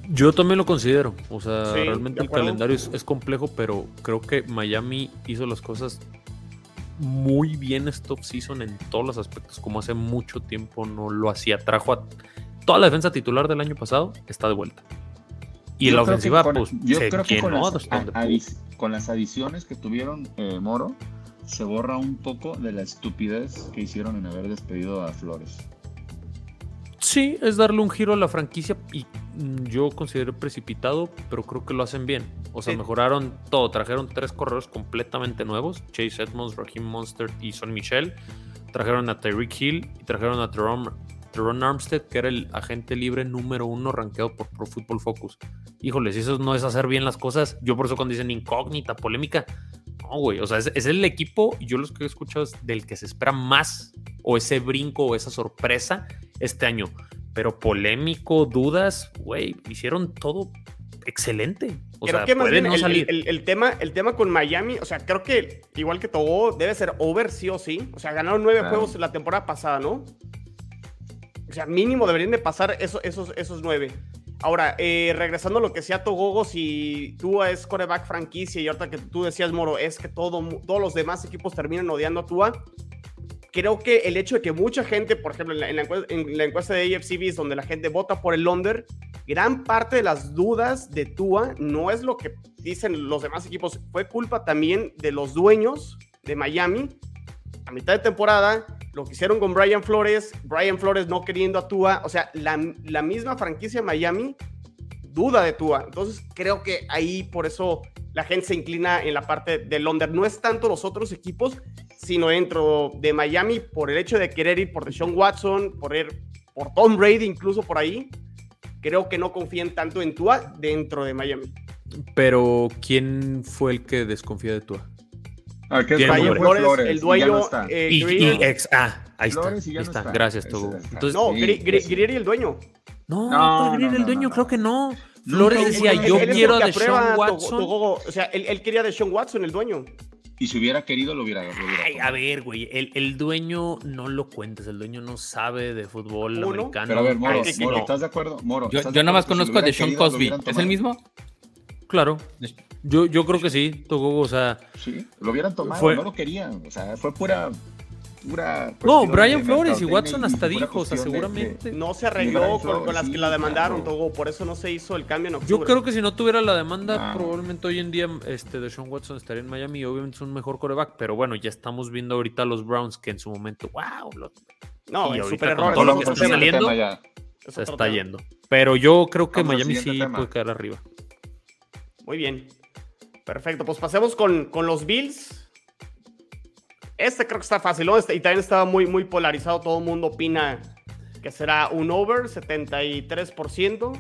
Yo también lo considero. O sea, Sí, realmente el calendario es, es complejo, pero creo que Miami hizo las cosas muy bien este offseason en todos los aspectos, como hace mucho tiempo no lo hacía. Trajo a toda la defensa titular del año pasado, está de vuelta. Y Yo la ofensiva, con- pues, yo se creo que con las, a- con las adiciones que tuvieron eh, Moro, se borra un poco de la estupidez que hicieron en haber despedido a Flores. Sí, es darle un giro a la franquicia y mm, yo considero precipitado, pero creo que lo hacen bien. O sea, Sí. mejoraron todo. Trajeron tres corredores completamente nuevos: Chase Edmonds, Raheem Monster y Son Michel. Trajeron a Tyreek Hill y trajeron a Teron, Teron Armstead, que era el agente libre número uno rankeado por Pro Football Focus. Híjole, si eso no es hacer bien las cosas, yo por eso cuando dicen incógnita, polémica, no, güey. O sea, es, es el equipo, yo los que he escuchado es del que se espera más, o ese brinco, o esa sorpresa este año. Pero polémico, dudas, güey, hicieron todo excelente. O creo sea, que más bien no el, salir. el- el tema, el tema con Miami, o sea, creo que igual que Togo, debe ser over sí o sí. O sea, ganaron nueve Claro. juegos la temporada pasada, ¿no? O sea, mínimo deberían de pasar eso- esos, esos nueve. Ahora, eh, regresando a lo que decía Togogo, si Tua es coreback franquicia y ahorita que tú decías, Moro, es que todo, todos los demás equipos terminan odiando a Tua. Creo que el hecho de que mucha gente, por ejemplo, en la, en la encue- en la encuesta de AFCB, donde la gente vota por el under, gran parte de las dudas de Tua no es lo que dicen los demás equipos, fue culpa también de los dueños de Miami. A mitad de temporada, lo que hicieron con Brian Flores, Brian Flores no queriendo a Tua, o sea, la, la misma franquicia Miami duda de Tua. Entonces, creo que ahí por eso la gente se inclina en la parte del under. No es tanto los otros equipos, sino dentro de Miami por el hecho de querer ir por Deshaun Watson, por ir por Tom Brady, incluso por ahí. Creo que no confían tanto en Tua dentro de Miami. Pero, ¿quién fue el que desconfía de Tua? Ah, que es. Fue Flores, el y ya dueño, no está. eh, Y, Greer- y ex, ah, ahí está. Flores y ya ahí no está. está. Gracias, Togo. Entonces, no, Sí, y el dueño. no, No, Greer, no, el no, dueño, no, creo no. que no. Flores decía, yo Él el quiero a Deshaun Watson. O sea, él, él quería a Deshaun Watson, el dueño. Y si hubiera querido, lo hubiera. Lo hubiera Ay, a ver, güey, el, el dueño no lo cuentes, el dueño no sabe de fútbol americano. Pero a ver, Moro, Ay, Moro, no. ¿estás de acuerdo? Moro, Yo, ¿estás yo de nada más acuerdo que si conozco a Deshaun Cosby. ¿Es el mismo? Claro, yo, yo creo que sí, Togo, o sea, Sí, lo hubieran tomado, Fue- no lo querían. O sea, fue pura. Pura No, Brian de Flores y Watson hasta dijo, o sea, de- seguramente. No se arregló con, las que sí, la demandaron, claro. Togo. Por eso no se hizo el cambio en octubre. Yo creo que si no tuviera la demanda, No. probablemente hoy en día este Deshaun Watson estaría en Miami y obviamente es un mejor coreback. Pero bueno, ya estamos viendo ahorita a los Browns que en su momento, wow, lo- No, y es ahorita súper con error. todo es lo que está saliendo. Es se está tema. yendo. Pero yo creo que Vamos Miami sí tema. puede quedar arriba. Muy bien. Perfecto, pues pasemos con, con los Bills. Este creo que está fácil, ¿no? Este- y también estaba muy, muy polarizado. Todo el mundo opina que será un over, 73%.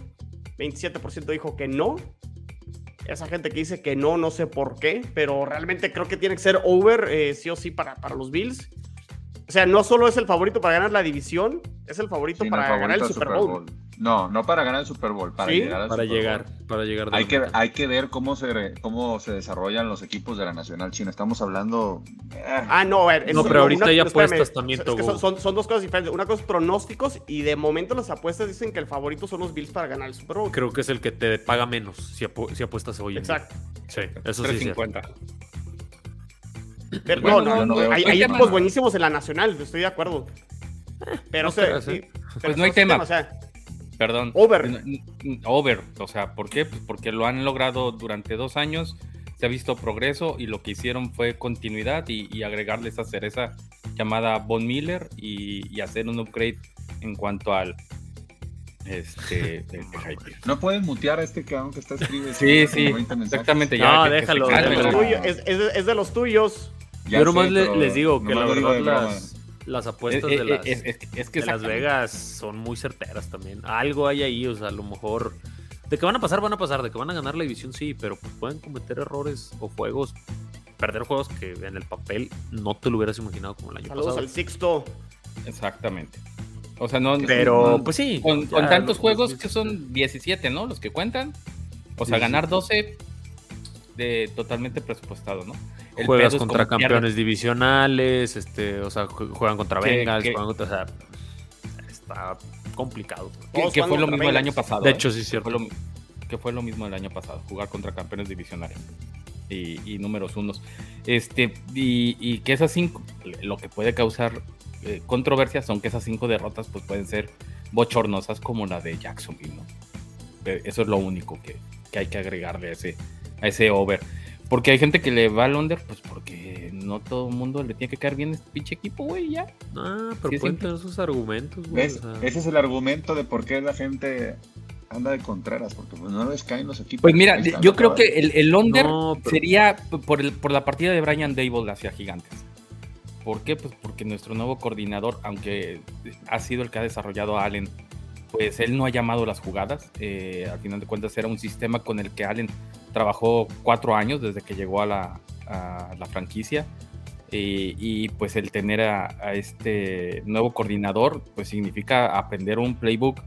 27% dijo que no. Esa gente que dice que no, no sé por qué, pero realmente creo que tiene que ser over, eh, sí o sí, para, para los Bills. O sea, no solo es el favorito para ganar la división, es el favorito Sí, para favorito ganar el Super Bowl. No, no para ganar el Super Bowl, para ¿Sí? llegar al Para Super llegar, Bowl. para llegar. de Hay que, hay que ver cómo se, cómo se desarrollan los equipos de la Nacional China. Estamos hablando. eh, Ah, no, a ver, No, pero ahorita hay espérame, apuestas también, es que son, son- son dos cosas diferentes. Una cosa es pronósticos y de momento las apuestas dicen que el favorito son los Bills para ganar el Super Bowl. Creo que es el que te paga menos si, apu- si apuestas hoy. Exacto. Sí, eso sí es cierto. 350. Pero Bueno, no, no, no hay, hay equipos buenísimos en la nacional, estoy de acuerdo. Pero, no o sea, creas, ¿eh? sí, pero Pues no hay ese tema. o sea, Perdón. Over. Over. O sea, ¿por qué? Pues porque lo han logrado durante dos años. Se ha visto progreso y lo que hicieron fue continuidad y, y agregarle esa cereza llamada Von Miller y, y hacer un upgrade en cuanto al este no pueden mutear a este cabrón que está escribiendo. Sí, sí, exactamente. No, que- que se déjalo, es, de los déjalo. ¿no? tuyos, es, es de- es de los tuyos. Yo nomás le- les digo que la verdad las, las Es, apuestas es- de las, es- es- es que de Las. Vegas son muy certeras también. Algo hay ahí, o sea, a lo mejor. De que van a pasar, van a pasar. De que van a ganar la división, sí, pero pues pueden cometer errores o juegos, perder juegos que en el papel no te lo hubieras imaginado como el año Saludos pasado. al Sixto. Exactamente. O sea, no. Pero, no- pues sí. Con, ya con tantos juegos que son 17, ¿no? Los que cuentan. O sea, sí. ganar 12 de totalmente presupuestado, ¿no? El Juegas contra campeones divisionales, este, o sea, ju- juegan contra Que- Bengals, que- juegan contra, o sea, está complicado. Que, Todos que fue lo mismo el año pasado. De ¿eh? hecho, sí es Que cierto. fue lo, que fue lo mismo el año pasado, jugar contra campeones divisionales y, y números unos. Este, y, y que esas cinco, lo que puede causar eh, controversia son que esas cinco derrotas pues pueden ser bochornosas como la de Jacksonville, ¿no? Eh, Eso es lo único que, que hay que agregarle a ese, a ese over. Porque hay gente que le va al under, pues porque no todo el mundo le tiene que caer bien este pinche equipo, güey, ya. Ah, pero Sí, pueden tener sus argumentos, güey. ¿Ves? o sea. Ese es el argumento de por qué la gente anda de Contreras, porque pues, no les caen los equipos. Pues mira, yo creo que el, el under No, pero- sería por, el- por la partida de Brian Dable hacia Gigantes. ¿Por qué? Pues porque nuestro nuevo coordinador, aunque ha sido el que ha desarrollado a Allen, pues él no ha llamado las jugadas. Eh, al final de cuentas era un sistema con el que Allen trabajó cuatro años desde que llegó a la, a la franquicia. Y pues el tener a, a este nuevo coordinador, pues significa aprender un playbook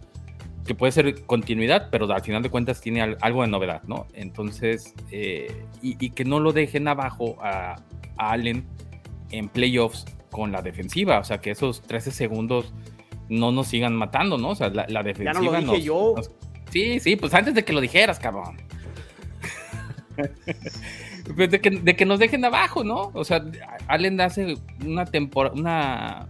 que puede ser continuidad, pero al final de cuentas tiene al- algo de novedad, ¿no? Entonces, eh, y, y que no lo dejen abajo a, a Allen en playoffs con la defensiva, o sea, que esos 13 segundos no nos sigan matando, ¿no? O sea, la, la Ya defensiva no lo dije nos- yo. nos- Sí, sí, pues antes de que lo dijeras, cabrón. Pues de, que, de que nos dejen abajo, ¿no? O sea, Allen hace una temporada, una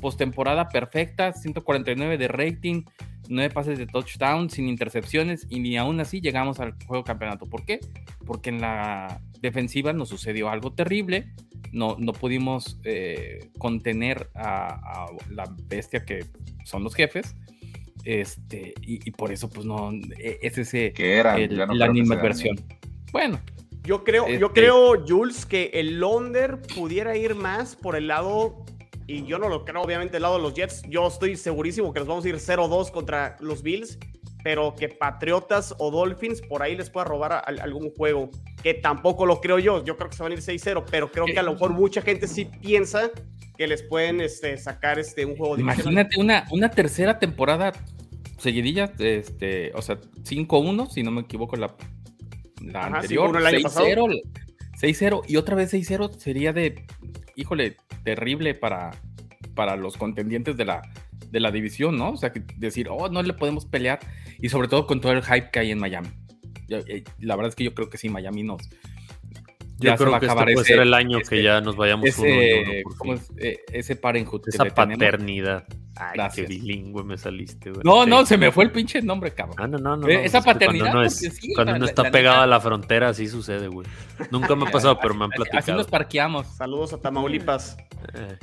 postemporada perfecta, 149 de rating, 9 pases de touchdown sin intercepciones y ni aún así llegamos al juego campeonato. ¿Por qué? Porque en la defensiva nos sucedió algo terrible, no, no pudimos eh, contener a, a la bestia que son los jefes. Este, y, y por eso, pues no, e- es ese Que era, el- ya no la que sea, animadversión. Bueno, Yo creo, yo Este- creo, Jules, que el under pudiera ir más por el lado, y yo no lo creo, obviamente, el lado de los Jets. Yo estoy segurísimo que nos vamos a ir 0-2 contra los Bills, pero que Patriotas o Dolphins por ahí les pueda robar a- a algún juego, que tampoco lo creo yo. Yo creo que se van a ir 6-0, pero creo que a lo mejor mucha gente sí piensa que les pueden este, sacar este, un juego divisional. Imagínate una, una tercera temporada seguidilla, este, o sea, 5-1, si no me equivoco, la, la Ajá, anterior. 5-1 el año 6-0, 6-0 y otra vez 6-0 sería de, híjole, terrible para, para los contendientes de la, de la división, ¿no? O sea, que decir, oh, no le podemos pelear y sobre todo con todo el hype que hay en Miami. Eh, La verdad es que yo creo que sí, Miami nos... Yo ya se creo va a que este acabar puede ese- ser el año ese- que ya nos vayamos uno y ese, uno, por ¿cómo es? Eh, ese parenthood que Esa paternidad. Ay, Gracias. qué bilingüe me saliste, güey. No, no, se me fue el pinche nombre, cabrón. Ah, no, no, no. Eh, esa paternidad, Cuando uno, es- sí, cuando uno la- está la pegado a la frontera, así sucede, güey. Nunca me ha pasado, pero me han Así- Así, platicado. nos parqueamos. Saludos a Tamaulipas. Eh,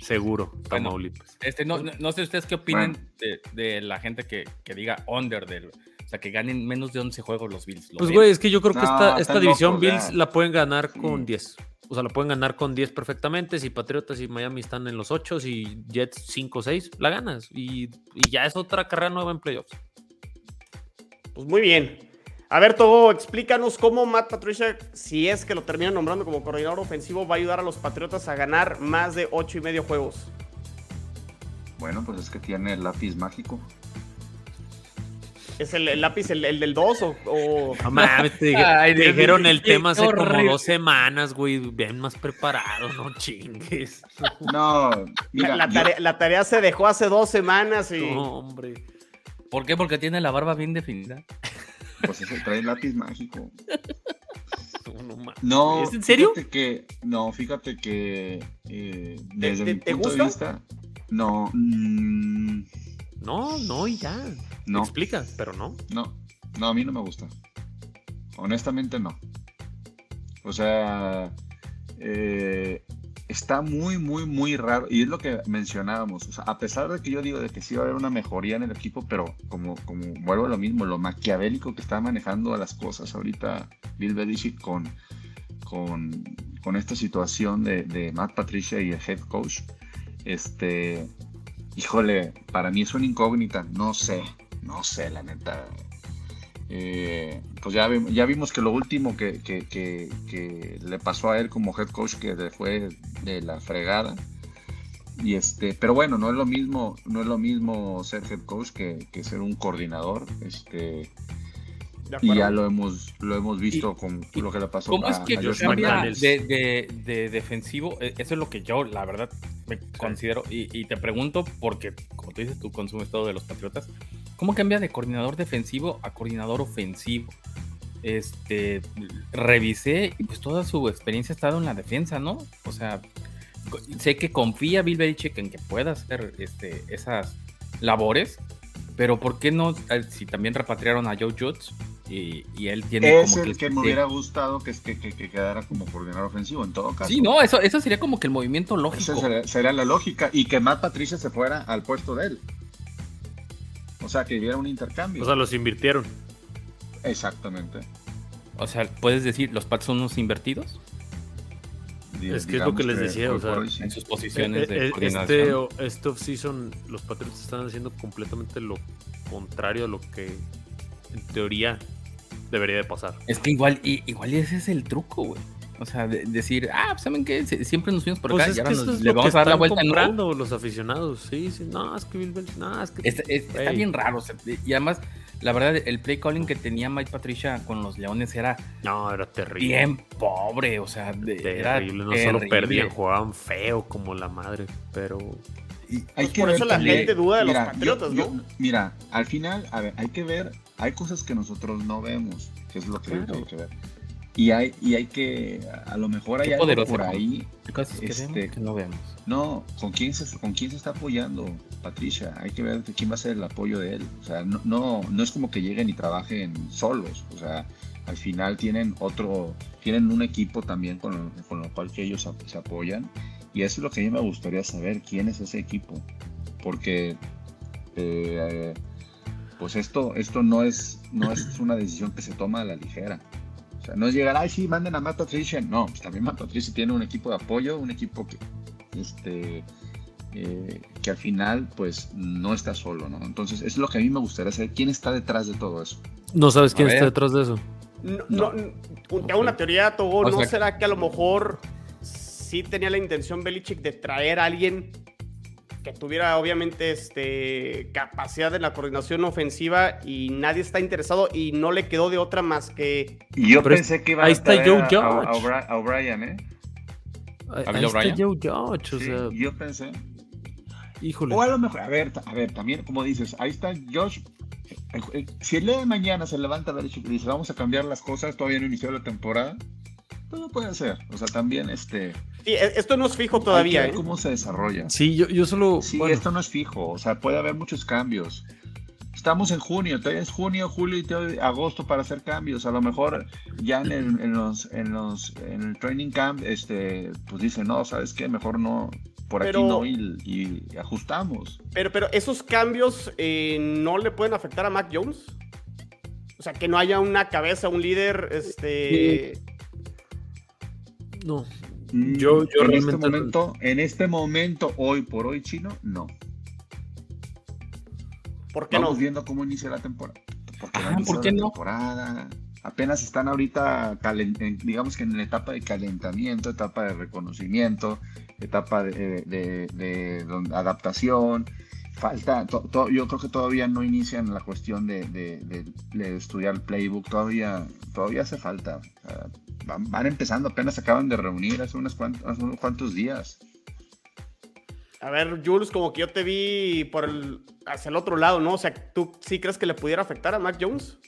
seguro, Bueno, Tamaulipas. Este, no, no, no sé ustedes qué opinen de, de la gente que, que diga under, del, o sea, que ganen menos de 11 juegos los Bills. ¿Lo Pues, güey, es que yo creo que No, esta, división locos, Bills ya. la pueden ganar con Sí. 10. O sea, lo pueden ganar con 10 perfectamente. Si Patriotas y Miami están en los 8 y Jets 5 o 6, la ganas. Y, y ya es otra carrera nueva en playoffs. Pues muy bien. A ver, Togo, explícanos cómo Matt Patricia, si es que lo terminan nombrando como coordinador ofensivo, va a ayudar a los Patriotas a ganar más de 8 y medio juegos. Bueno, pues es que tiene el lápiz mágico. ¿Es el, el lápiz el, el del 2 o, o- No mames, te, Ay, dijeron el tema hace como dos semanas, güey. Bien más preparado, no chingues. No, mira, la, la yo- tarea, la tarea se dejó hace dos semanas y... No, hombre. ¿Por qué? Porque tiene la barba bien definida. pues ese trae lápiz mágico. No, no mames. No, ¿Es en serio? Fíjate que, no, fíjate que eh, desde te- mi te punto gusta? de vista, no, mm, No, no, y ya. no, Explica, pero no. no, no, a mí no me gusta. Honestamente no. O sea, eh, está muy, muy, muy raro. Y es lo que mencionábamos. O sea, a pesar de que yo digo de que sí va a haber una mejoría en el equipo, pero como, como vuelvo a lo mismo, lo maquiavélico que está manejando a las cosas ahorita Bill Belichick con, con, con esta situación de, de Matt Patricia y el head coach. Este, híjole, para mí es una incógnita. No sé, no sé, la neta. Eh, pues ya, ya vimos que lo último que, que- le pasó a él como head coach que fue de la fregada. Y este, pero bueno, no es lo mismo, no es lo mismo ser head coach que, ser un coordinador. Este, y ya lo hemos, lo hemos visto con y lo que le pasó ¿Cómo a, es que a Josh cambia McDaniels. de, de- de defensivo? Eh, Eso es lo que yo, la verdad, me considero. Y, y te pregunto, porque, como tú dices, tú consumes todo de los Patriotas. ¿Cómo cambia de coordinador defensivo a coordinador ofensivo? Este, revisé y pues toda su experiencia ha estado en la defensa, ¿no? O sea, sé que confía Bill Belichick en que pueda hacer este, esas labores, pero ¿por qué no? eh, Si también repatriaron a Joe Judge y, y él tiene Es como el que me sí. hubiera gustado que, que, que, que quedara como coordinador ofensivo en todo caso. Sí, no, eso, eso sería como que el movimiento lógico. Esa sería, sería la lógica. Y que Matt Patricia se fuera al puesto de él. O sea, que hubiera un intercambio. O sea, los invirtieron. Exactamente. O sea, puedes decir, los Pats son unos invertidos Es que es lo que les decía, o sea, por hoy sí. en sus posiciones Eh, de eh, Este, coordinación. o- este off-season, los Patriots están haciendo completamente lo contrario a lo que en teoría debería de pasar. Es que igual, y, igual ese es el truco, güey. O sea, de- decir, ah, pues, ¿saben qué? Siempre nos fuimos por Pues acá y que ahora nos- es le que vamos a dar la vuelta. No, comprando los aficionados. Sí, sí, no, es que Bill Belichick, no, es que... Está, es- está bien raro. o sea, y además, la verdad, el play calling que tenía Mike Patricia con los Leones era No, era terrible. bien pobre. O sea, de- era Terrible, no solo perdían, jugaban feo como la madre, pero... Y Pues por eso la gente duda de los Patriotas, yo- ¿no? yo- mira, al final, a ver, hay que ver, hay cosas que nosotros no vemos, que es lo que Claro. hay que ver. Y hay, y hay que, a lo mejor hay algo por ¿no? ahí. Cosas que Este- vemos que no vemos. No, ¿con quién, se, ¿con quién se está apoyando, Patricia? Hay que ver quién va a ser el apoyo de él. O sea, no, no, no es como que lleguen y trabajen solos. O sea, al final tienen otro, tienen un equipo también con con lo cual que ellos se apoyan. Y eso es lo que a mí me gustaría saber, quién es ese equipo. Porque, eh, pues esto, esto no, es, no es una decisión que se toma a la ligera. O sea, no es llegar, ay, sí, manden a Matt Patricia. No, pues también Matt Patricia tiene un equipo de apoyo, un equipo que, este, eh, que al final, pues, no está solo, ¿no? Entonces, es lo que a mí me gustaría saber, quién está detrás de todo eso. No sabes quién está detrás de eso. No, no, un- te hago una teoría, Togo. O ¿No sea- será que a lo mejor sí tenía la intención Belichick de traer a alguien que tuviera, obviamente, este, capacidad en la coordinación ofensiva y nadie está interesado y no le quedó de otra más que. Y yo Pero pensé que iba ahí a está Joe a- a- a a O'Brien, ¿eh? Ahí, ahí está O'Brien? Joe Judge, o Sí, sea, yo pensé. híjole. O a lo mejor, a ver, a ver, también como dices, ahí está Josh. Eh, eh, Si el día de mañana se levanta Belichick y dice, vamos a cambiar las cosas, todavía no inició la temporada, todo puede ser. O sea, también este. Sí, e- esto no es fijo hay que todavía, ver ¿eh? cómo se desarrolla. Sí, yo, yo solo... Sí, bueno, esto no es fijo, o sea, puede haber muchos cambios. Estamos en junio, todavía es junio, julio y agosto para hacer cambios. A lo mejor ya en, el, en los, en los, en el training camp, este, pues dicen, no, sabes qué, mejor no, por aquí no y, y ajustamos. Pero, pero esos cambios eh, no le pueden afectar a Mac Jones. O sea, que no haya una cabeza, un líder, este. No, Mm, Yo- yo en este momento, en este momento, hoy por hoy, chino, no. ¿Por qué no? Viendo cómo inicia la temporada. Porque no Ah, ¿por qué la no? temporada. Apenas están ahorita, en- digamos que en la etapa de calentamiento, etapa de reconocimiento, etapa de, de- de don- adaptación. Falta, to- to- yo creo que todavía no inician la cuestión de, de- de- de estudiar el playbook, todavía, todavía hace falta. O sea, van, van empezando, apenas se acaban de reunir hace, unos cuantos, hace unos cuantos días. A ver, Jules, como que yo te vi por el, hacia el otro lado, ¿no? O sea, ¿tú sí crees que le pudiera afectar a Mac Jones?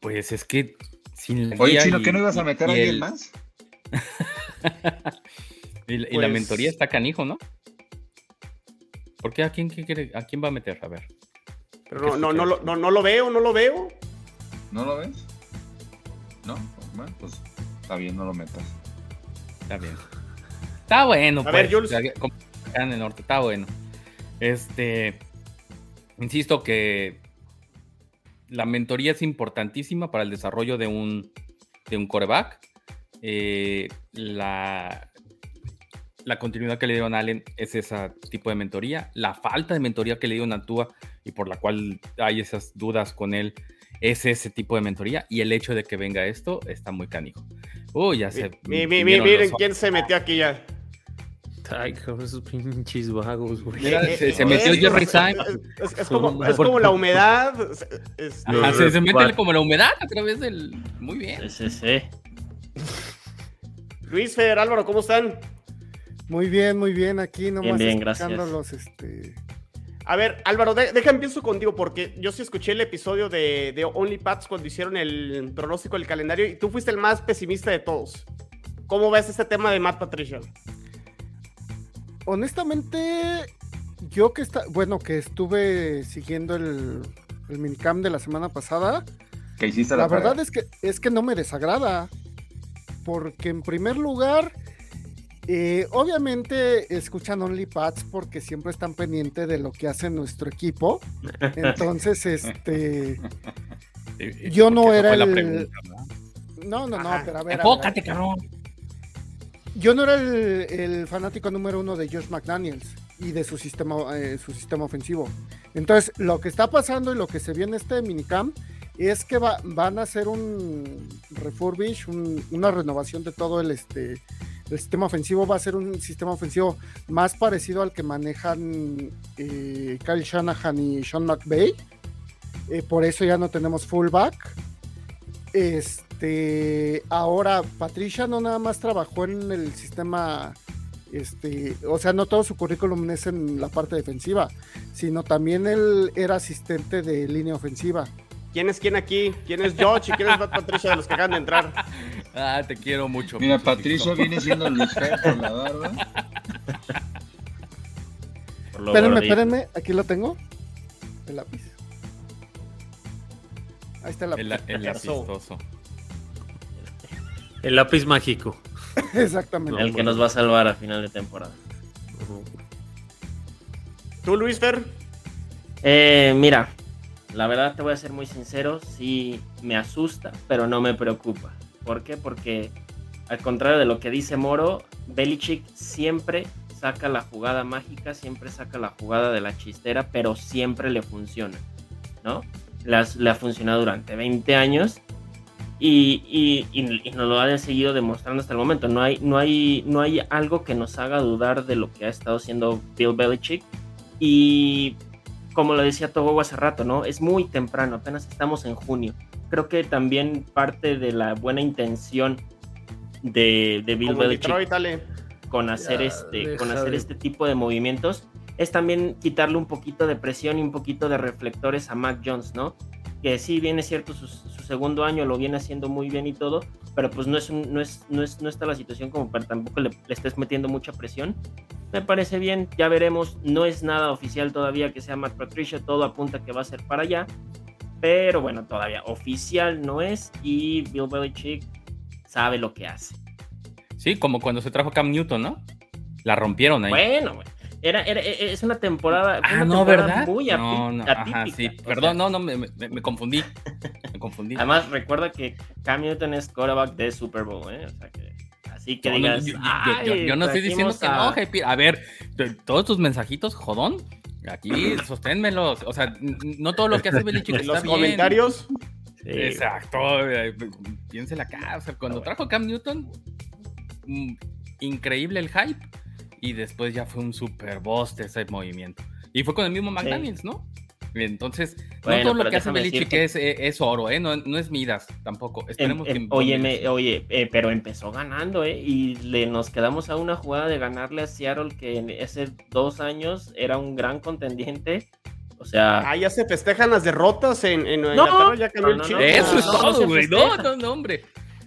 Pues es que sin la Oye, Chino, y- ¿qué no ibas a meter a alguien el- más? Y, la- y la Pues- mentoría está canijo, ¿no? ¿Por qué? ¿A quién, quiere- ¿A quién va a meter? A ver. Pero ¿Qué no, no, no, escuchas? lo- no, no lo veo, no lo veo. ¿No lo ves? No, bueno, pues está bien, no lo metas. Está bien. Está bueno, A pues. ver, Jules. o sea, como acá en el norte, está bueno. Este. Insisto que la mentoría es importantísima para el desarrollo de un, de un coreback. Eh, la, la continuidad que le dieron a Allen es ese tipo de mentoría. La falta de mentoría que le dieron a Tua y por la cual hay esas dudas con él es ese tipo de mentoría. Y el hecho de que venga esto está muy canijo. Uy, ya se. Mi- mi- mi- vinieron miren quién se metió aquí ya. Ay, cabrón, esos pinches vagos, güey. Mira, Eh, se, eh, se metió Jerry Sainz. Es, es- es como, Como es como la humedad. es- es- Los Ajá, se, se mete como la humedad a través del. Muy bien. Sí, sí, sí. Luis Fer, Álvaro, ¿cómo están? Muy bien, muy bien. Aquí nomás bien, los, este... A ver, Álvaro, de- deja empiezo contigo porque yo sí escuché el episodio de, de OnlyPats cuando hicieron el pronóstico del calendario y tú fuiste el más pesimista de todos. ¿Cómo ves este tema de Matt Patricia? Honestamente, yo que está, bueno, que estuve siguiendo el, el minicam de la semana pasada, ¿Qué hiciste la la, verdad es que es que no me desagrada. Porque en primer lugar, eh, obviamente escuchan OnlyPads porque siempre están pendientes de lo que hace nuestro equipo. Entonces, este. Yo no era el- pregunta, ¿no? No, no, no, Ajá. pero a ver. a ver, Enfócate, cabrón. Yo no era el, el fanático número uno de Josh McDaniels y de su sistema, eh, su sistema ofensivo. Entonces, lo que está pasando y lo que se viene en este minicamp es que va- van a hacer un refurbish, un- una renovación de todo el, este, el sistema ofensivo. Va a ser un sistema ofensivo más parecido al que manejan eh, Kyle Shanahan y Sean McVay. Eh, por eso ya no tenemos fullback. Este, ahora Patricia no nada más trabajó en el sistema, este, o sea, no todo su currículum es en la parte defensiva, sino también él era asistente de línea ofensiva. ¿Quién es quién aquí? ¿Quién es George y quién es Patricia de los que acaban de entrar? Ah, te quiero mucho. Mira, Patricio viene siendo Luis Fer por la barba. Espérenme, gordito. espérenme, aquí lo tengo. El lápiz. Ahí está el lápiz. El, el apistoso. El lápiz mágico. Exactamente. El que nos va a salvar a final de temporada. ¿Tú, Luis Fer? Eh, mira, la verdad te voy a ser muy sincero, sí me asusta, pero no me preocupa. ¿Por qué? Porque al contrario de lo que dice Moro, Belichick siempre saca la jugada mágica, siempre saca la jugada de la chistera, pero siempre le funciona, ¿no? Las- le ha funcionado durante 20 años y, y- y- y nos lo ha seguido demostrando hasta el momento. No hay, no, hay, no hay algo que nos haga dudar de lo que ha estado haciendo Bill Belichick. Y como lo decía Togo hace rato, ¿no? Es muy temprano, apenas estamos en junio. Creo que también parte de la buena intención de, de Bill Belichick con hacer Ya, este con hacer de- este tipo de movimientos es también quitarle un poquito de presión y un poquito de reflectores a Mac Jones, ¿no? Que sí, bien es cierto, su, su segundo año lo viene haciendo muy bien y todo, pero pues no es, un- no es, no es no está la situación como para tampoco le, le estés metiendo mucha presión. Me parece bien, ya veremos, no es nada oficial todavía que sea Matt Patricia, todo apunta que va a ser para allá, pero bueno, todavía oficial no es y Bill Belichick sabe lo que hace. Sí, como cuando se trajo Cam Newton, ¿no? La rompieron ahí. Bueno, güey. Era, era- e- es una temporada. ah, una no, temporada ¿verdad? Muy no, no, ajá, sí. Perdón, sea, no, no, me, me- me confundí. Me confundí. Además, recuerda que Cam Newton es quarterback de Super Bowl, ¿eh? O sea que Así que digas, yo, yo- "Ay, yo- yo no estoy diciendo que a- no, Hype. A ver, todos tus mensajitos, jodón. Aquí, sosténmelos. O sea, no todo lo que hace Belichick está los bien. comentarios. Sí, Exacto. Piénsela acá. O sea, cuando trajo Cam Newton, mm, increíble el hype. Y después ya fue un super boss de ese movimiento. Y fue con el mismo McDaniels, ¿no? Entonces, Bueno, no todo lo que hace Belichick decirte- es, eh, es oro, ¿eh? No, no es Midas tampoco. Em- Esperemos em- que. oye, me- oye, eh, pero empezó ganando, ¿eh? Y le, nos quedamos a una jugada de ganarle a Seattle que en ese dos años era un gran contendiente. O sea, Ah, ya se festejan las derrotas en, en No, Inglaterra, ya cambió no, el Eso es todo, güey. No, no, no, hombre.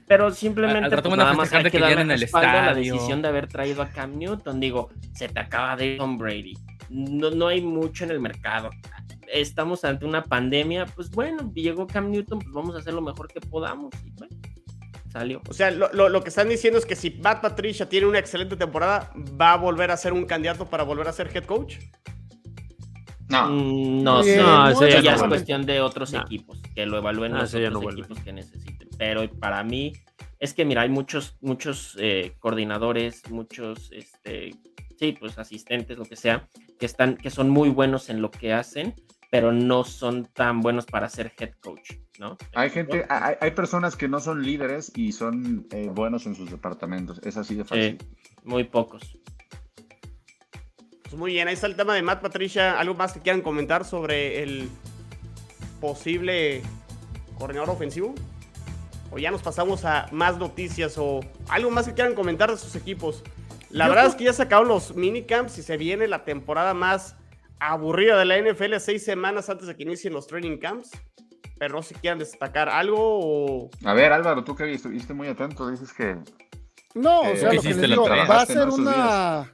pero simplemente Al rato pues, nada más hay que que darle llenen el la decisión de haber traído a Cam Newton. Digo, se te acaba de Tom Brady. No, no hay mucho en el mercado. Estamos ante una pandemia, pues bueno, llegó Cam Newton, pues vamos a hacer lo mejor que podamos. Y bueno, salió. O sea, lo, lo- lo que están diciendo es que si Matt Patricia tiene una excelente temporada, va a volver a ser un candidato para volver a ser head coach. No, Mm, No, Bien, no, eso eso ya ya no es cuestión de otros No. equipos, que lo evalúen Ah, los eso ya otros no equipos que necesiten. Pero para mí, es que mira, hay muchos, muchos eh, coordinadores, muchos, este, sí, pues asistentes, lo que sea, que están, que son muy buenos en lo que hacen, pero no son tan buenos para ser head coach, ¿no? hay gente, hay, hay personas que no son líderes y son eh, buenos en sus departamentos. Es así de fácil. Sí, muy pocos. Pues muy bien, ahí está el tema de Matt Patricia. ¿Algo más que quieran comentar sobre el posible coordinador ofensivo? O ya nos pasamos a más noticias o algo más que quieran comentar de sus equipos. La Yo verdad creo- es que ya se acabaron los minicamps y se viene la temporada más aburrida de la NFL seis semanas antes de que inicien los training camps. Pero no sé si quieran destacar algo o... A ver, Álvaro, tú que estuviste muy atento, dices que No, o Eh, sea, va a ser una.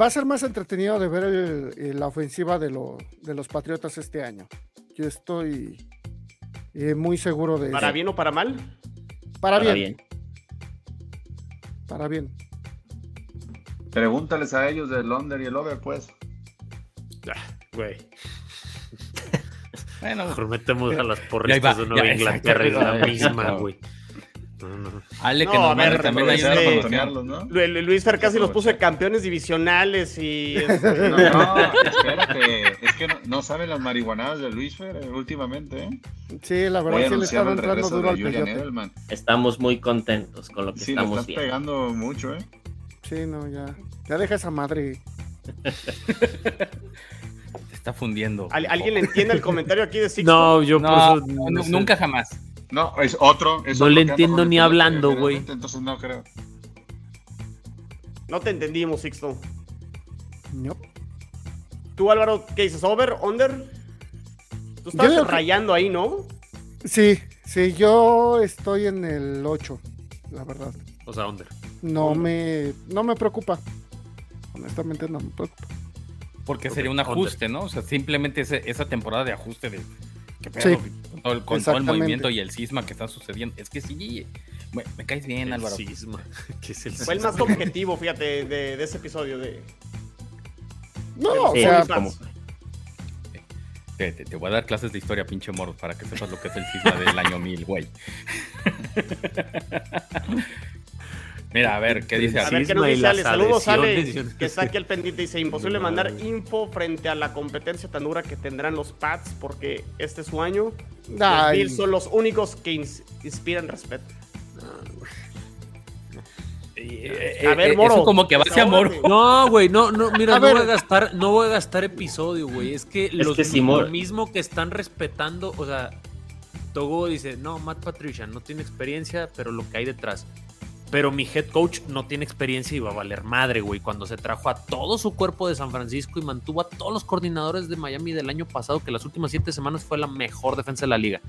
Va a ser más entretenido de ver el- el- la ofensiva de, lo- de los Patriotas este año. Yo estoy eh, muy seguro de ¿Para eso. bien o para mal? Para Para bien, bien. para bien. pregúntales a ellos del under y el over, pues. Güey. Bueno, Mejor metemos a las porristas de Nueva Inglaterra y la misma, güey. No, no. Ale que No, nos a ver, también promoción. Tonearlos, ¿no? Lu- Lu- Luis Fer casi los puso de campeones divisionales y... este, No, no, espérate. Es que no, no saben las marihuanadas de Luis Fer eh, últimamente, ¿eh? Sí, la verdad a sí le estaba entrando duro al peyote. Estamos muy contentos con lo que Sí, le estamos estás viendo. pegando mucho, ¿eh? Sí, no, ya. Ya deja esa madre. Se está fundiendo. ¿Al- ¿Alguien le entiende el comentario aquí de Sixto? No, yo por No, eso. no, no sé. nunca jamás. No, es otro. es No otro le entiendo ni peyote, hablando, güey. Entonces no creo. No te entendimos, Sixto. No. ¿Tú, Álvaro, qué dices? ¿Over? ¿Under? Tú estás rayando ahí, ¿no? Sí, sí, yo estoy en el 8, la verdad. O sea, under. No me, no me preocupa. Honestamente no me preocupa. Porque sería un ajuste, ¿no? O sea, simplemente ese- esa temporada de ajuste de. ¿Qué pedo? Sí, con, todo el, con todo el exactamente. movimiento y el cisma que está sucediendo. Es que sí, me, me caes bien, El Álvaro. cisma. ¿Qué es el Fue el más objetivo, fíjate, de, de ese episodio. De... No, o Sí, sea, como- Te, te- te voy a dar clases de historia, pinche moro, para que sepas lo que es el cisma del año 1000, güey. Mira, a ver, ¿qué dice A ver qué nos dice Ale. Saludos, Ale, que está aquí al pendiente. Dice, imposible mandar info frente a la competencia tan dura que tendrán los Pats porque este es su año. Los ay, Bills son los únicos que ins- inspiran respeto. Eh, A ver, eh, Moro, Eso como que va hacia Moro. No, güey, no, no, mira, A no ver. voy a gastar, no voy a gastar episodio, güey. Es que, los, que si lo mismo que están respetando, o sea, Togo dice, no, Matt Patricia no tiene experiencia, pero lo que hay detrás. Pero mi head coach no tiene experiencia y va a valer madre, güey. Cuando se trajo a todo su cuerpo de San Francisco y mantuvo a todos los coordinadores de Miami del año pasado, que las últimas siete semanas fue la mejor defensa de la liga.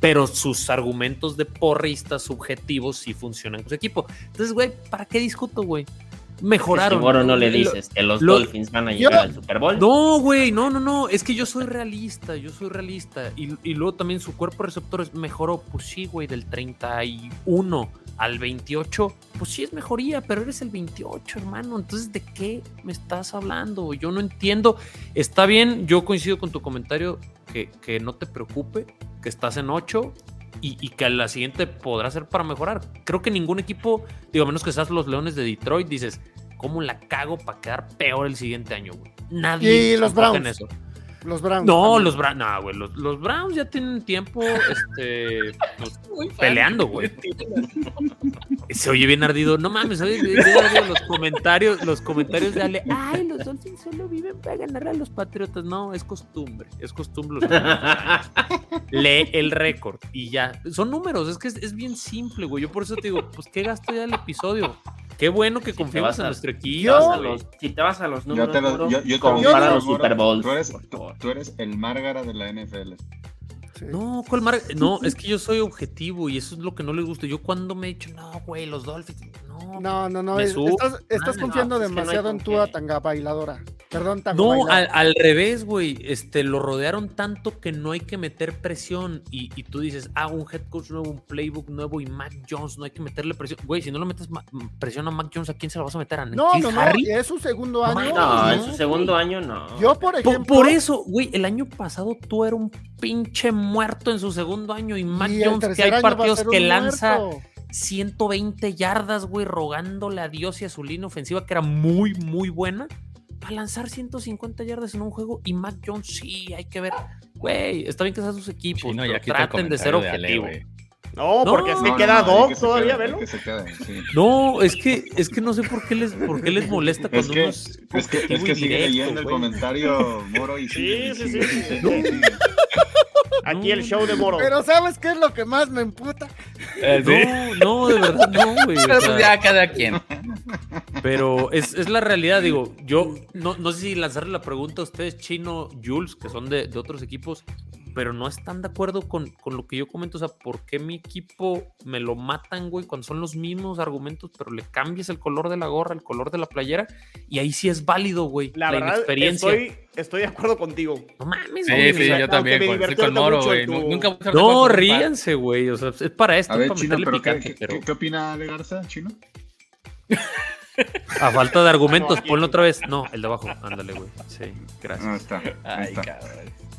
Pero sus argumentos de porristas subjetivos sí funcionan con su equipo. Entonces, güey, ¿para qué discuto, güey? Mejoraron. No le dices que los lo- Dolphins van a Yo- llegar al Super Bowl. no, güey, no, no, no. Es que yo soy realista, yo soy realista. Y, y luego también su cuerpo de receptores mejoró. Pues sí, güey, del 31 al 28. Pues sí es mejoría, pero eres el 28, hermano. Entonces, ¿de qué me estás hablando? Yo no entiendo. Está bien, yo coincido con tu comentario que, que no te preocupe, que estás en 8. Y, y que a la siguiente podrá ser para mejorar. Creo que ningún equipo, digo, a menos que seas los Leones de Detroit, dices, ¿cómo la cago para quedar peor el siguiente año, güey? Nadie Y los en eso. Los Browns. No, también. los Browns, no, güey, los, los Browns ya tienen tiempo este, pues, peleando, güey. Se oye bien ardido. No mames, se oye bien ardido los comentarios, los comentarios de Ale. Ay, los Dolphins solo viven para ganar a los Patriotas. No, es costumbre, es costumbre. los. Lee el récord y ya. Son números, es que es, es bien simple, güey. Yo por eso te digo, pues qué gasto ya el episodio. Qué bueno que confiamos vas en a- nuestro Si equipo. güey. los- si te vas a los Yo números, te lo, yo, yo te compara lo- los Super Bowls. Tú eres, tú, tú eres el Márgara de la NFL. Sí. No, ¿cuál mar- No, es que yo soy objetivo y eso es lo que no les gusta. Yo cuando me he dicho, no, güey, los Dolphins. No, No, no, no. Es- estás estás confiando es que no demasiado en tu qué. tanga bailadora. Perdón, tanga No, al, al revés, güey. Este, lo rodearon tanto que no hay que meter presión. Y, y tú dices, ah, un head coach nuevo, un playbook nuevo y Mac Jones, no hay que meterle presión. Güey, si no le metes ma- presión a Mac Jones, ¿a quién se la vas a meter? ¿A No, no, no. Harry? Es su segundo año. No, en No, su segundo año no. Yo, por Por, ejemplo. por eso, güey, el año pasado tú eras un pinche muerto en su segundo año y Mac y Jones, que hay partidos que lanza muerto. 120 yardas, güey, rogándole a Dios y a su línea ofensiva, que era muy, muy buena, para lanzar 150 yardas en un juego. Y Mac Jones, sí, hay que ver. Güey, está bien que sean sus equipos, pero traten de ser de Ale, güey. No, No, porque así no, queda no, Doc todavía, sí. No, es que, es que no sé por qué les, por qué les molesta Es cuando que, uno es es que, es objetivo que y sigue directo, leyendo el comentario Moro y Sí, sigue, sí, sigue, sí, sigue, sí. Aquí el show de Moro. Pero ¿sabes qué es lo que más me emputa? Eh, sí. No, no, de verdad no, güey. o sea, ya cada quien. Pero es, es la realidad, digo, yo no, no sé si lanzarle la pregunta a ustedes, Chino, Jules, que son de, de otros equipos, pero no están de acuerdo con, con lo que yo comento, o sea, ¿por qué mi equipo me lo matan, güey, cuando son los mismos argumentos, pero le cambias el color de la gorra, el color de la playera, y ahí sí es válido, güey, La la, verdad, inexperiencia. estoy, estoy de acuerdo contigo. No mames, Sí, güey, sí, o sea, yo también. me con- Estoy con Moro, güey. tu- Nunca de No, ríanse, güey, o sea, es para esto, A es ver, para Chino, meterle pero ¿qué, picante, qué, pero qué- qué opina Ale Garza, Chino? a falta de argumentos, ponlo otra vez. No, el de abajo, ándale, güey. Sí, gracias. está. ahí Ay, está. cabrón.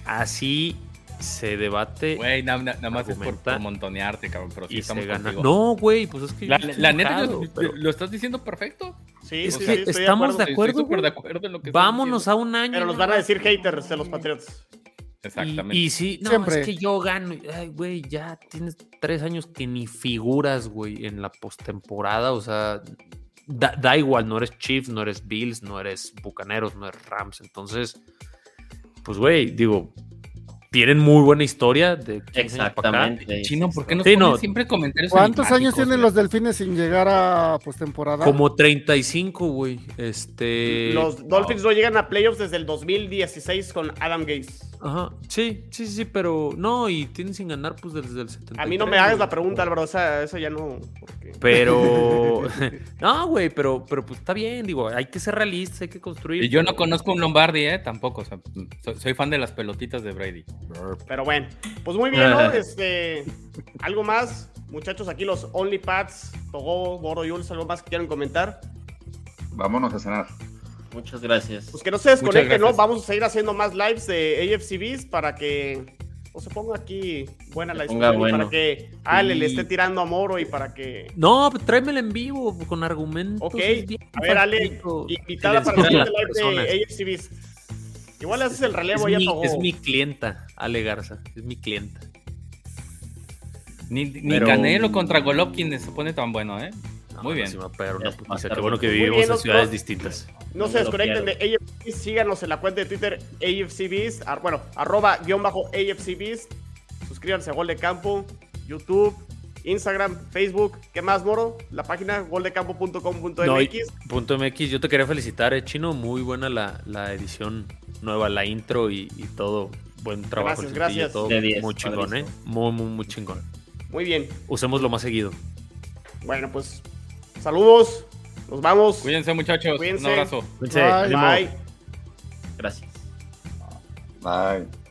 Así se debate Güey, na- na- nada más es por, por montonearte, cabrón. Pero sí y se gana. contigo. No, güey, pues es que. La, la neta, enojado, yo- pero lo estás diciendo perfecto. Sí, Es sí, que sí, estamos de de acuerdo. de güey. acuerdo en lo que estás Vámonos a un año. Pero nos van a decir haters de los Patriots. Exactamente. Y, y sí, no, Siempre. es que yo gano. Ay, güey, ya tienes tres años que ni figuras, güey, en la postemporada. O sea, da, da igual, no eres Chiefs, no eres Bills, no eres Bucaneros, no eres Rams. Entonces, pues, güey, digo, tienen muy buena historia de 15 años para acá. Exactamente. Chino, ¿por qué nos Sí, no. siempre comentarios ¿Cuántos años tienen güey? los delfines sin llegar a postemporada? Como 35, güey. Este. Los Dolphins no llegan a playoffs desde el 2016 con Adam Gaze. Ajá, sí, sí, sí, pero no, y tienen sin ganar pues desde el 70. A mí no me hagas la pregunta, Álvaro. Esa, esa ya no. porque- Pero, no, güey, pero, pero pues está bien, digo, hay que ser realistas, hay que construir. Y yo no conozco un Lombardi, ¿eh? Tampoco. o sea, soy, soy fan de las pelotitas de Brady. Pero bueno, pues muy bien, ¿no? Este, algo más, muchachos, aquí los OnlyPads, Togo, Goro, Jules, algo más que quieran comentar. Vámonos a cenar. Muchas gracias. Pues que no se desconecten, ¿no? Vamos a seguir haciendo más lives de AFCBs para que pues, se ponga aquí buena la bueno. para que Ale le esté tirando a Moro y para que No, tráemela en vivo, con argumentos. Ok, a ver, Ale, invitada Que para les el diga a siguiente live de. AFCBs. Igual le haces el relevo Es ahí a mi, Togo. es mi clienta, Ale Garza, es mi clienta. Ni, ni Pero- Canelo contra Golovkin se pone tan bueno, ¿eh? No, Muy bien. sí me va a pegar una putiza, Qué bueno que vivimos bien, en ¿no? ciudades No. distintas. No se me lo desconecten de. AFCBs, síganos en la cuenta de Twitter AFCBs, ar- bueno, arroba guion bajo AFCBs, suscríbanse a Gol de Campo, YouTube, Instagram, Facebook, ¿qué más, Moro? La página goldecampo.com.mx. No, punto MX, yo te quería felicitar, eh, Chino, muy buena la, la edición nueva, la intro y, y todo. Buen trabajo. Gracias, gracias. Todo De 10, muy chingón, eh. Muy, muy, muy chingón. Muy bien. Usémoslo más seguido. Bueno, pues saludos, nos vamos. Cuídense, muchachos. Cuídense. Un abrazo. Bye. Gracias. Bye.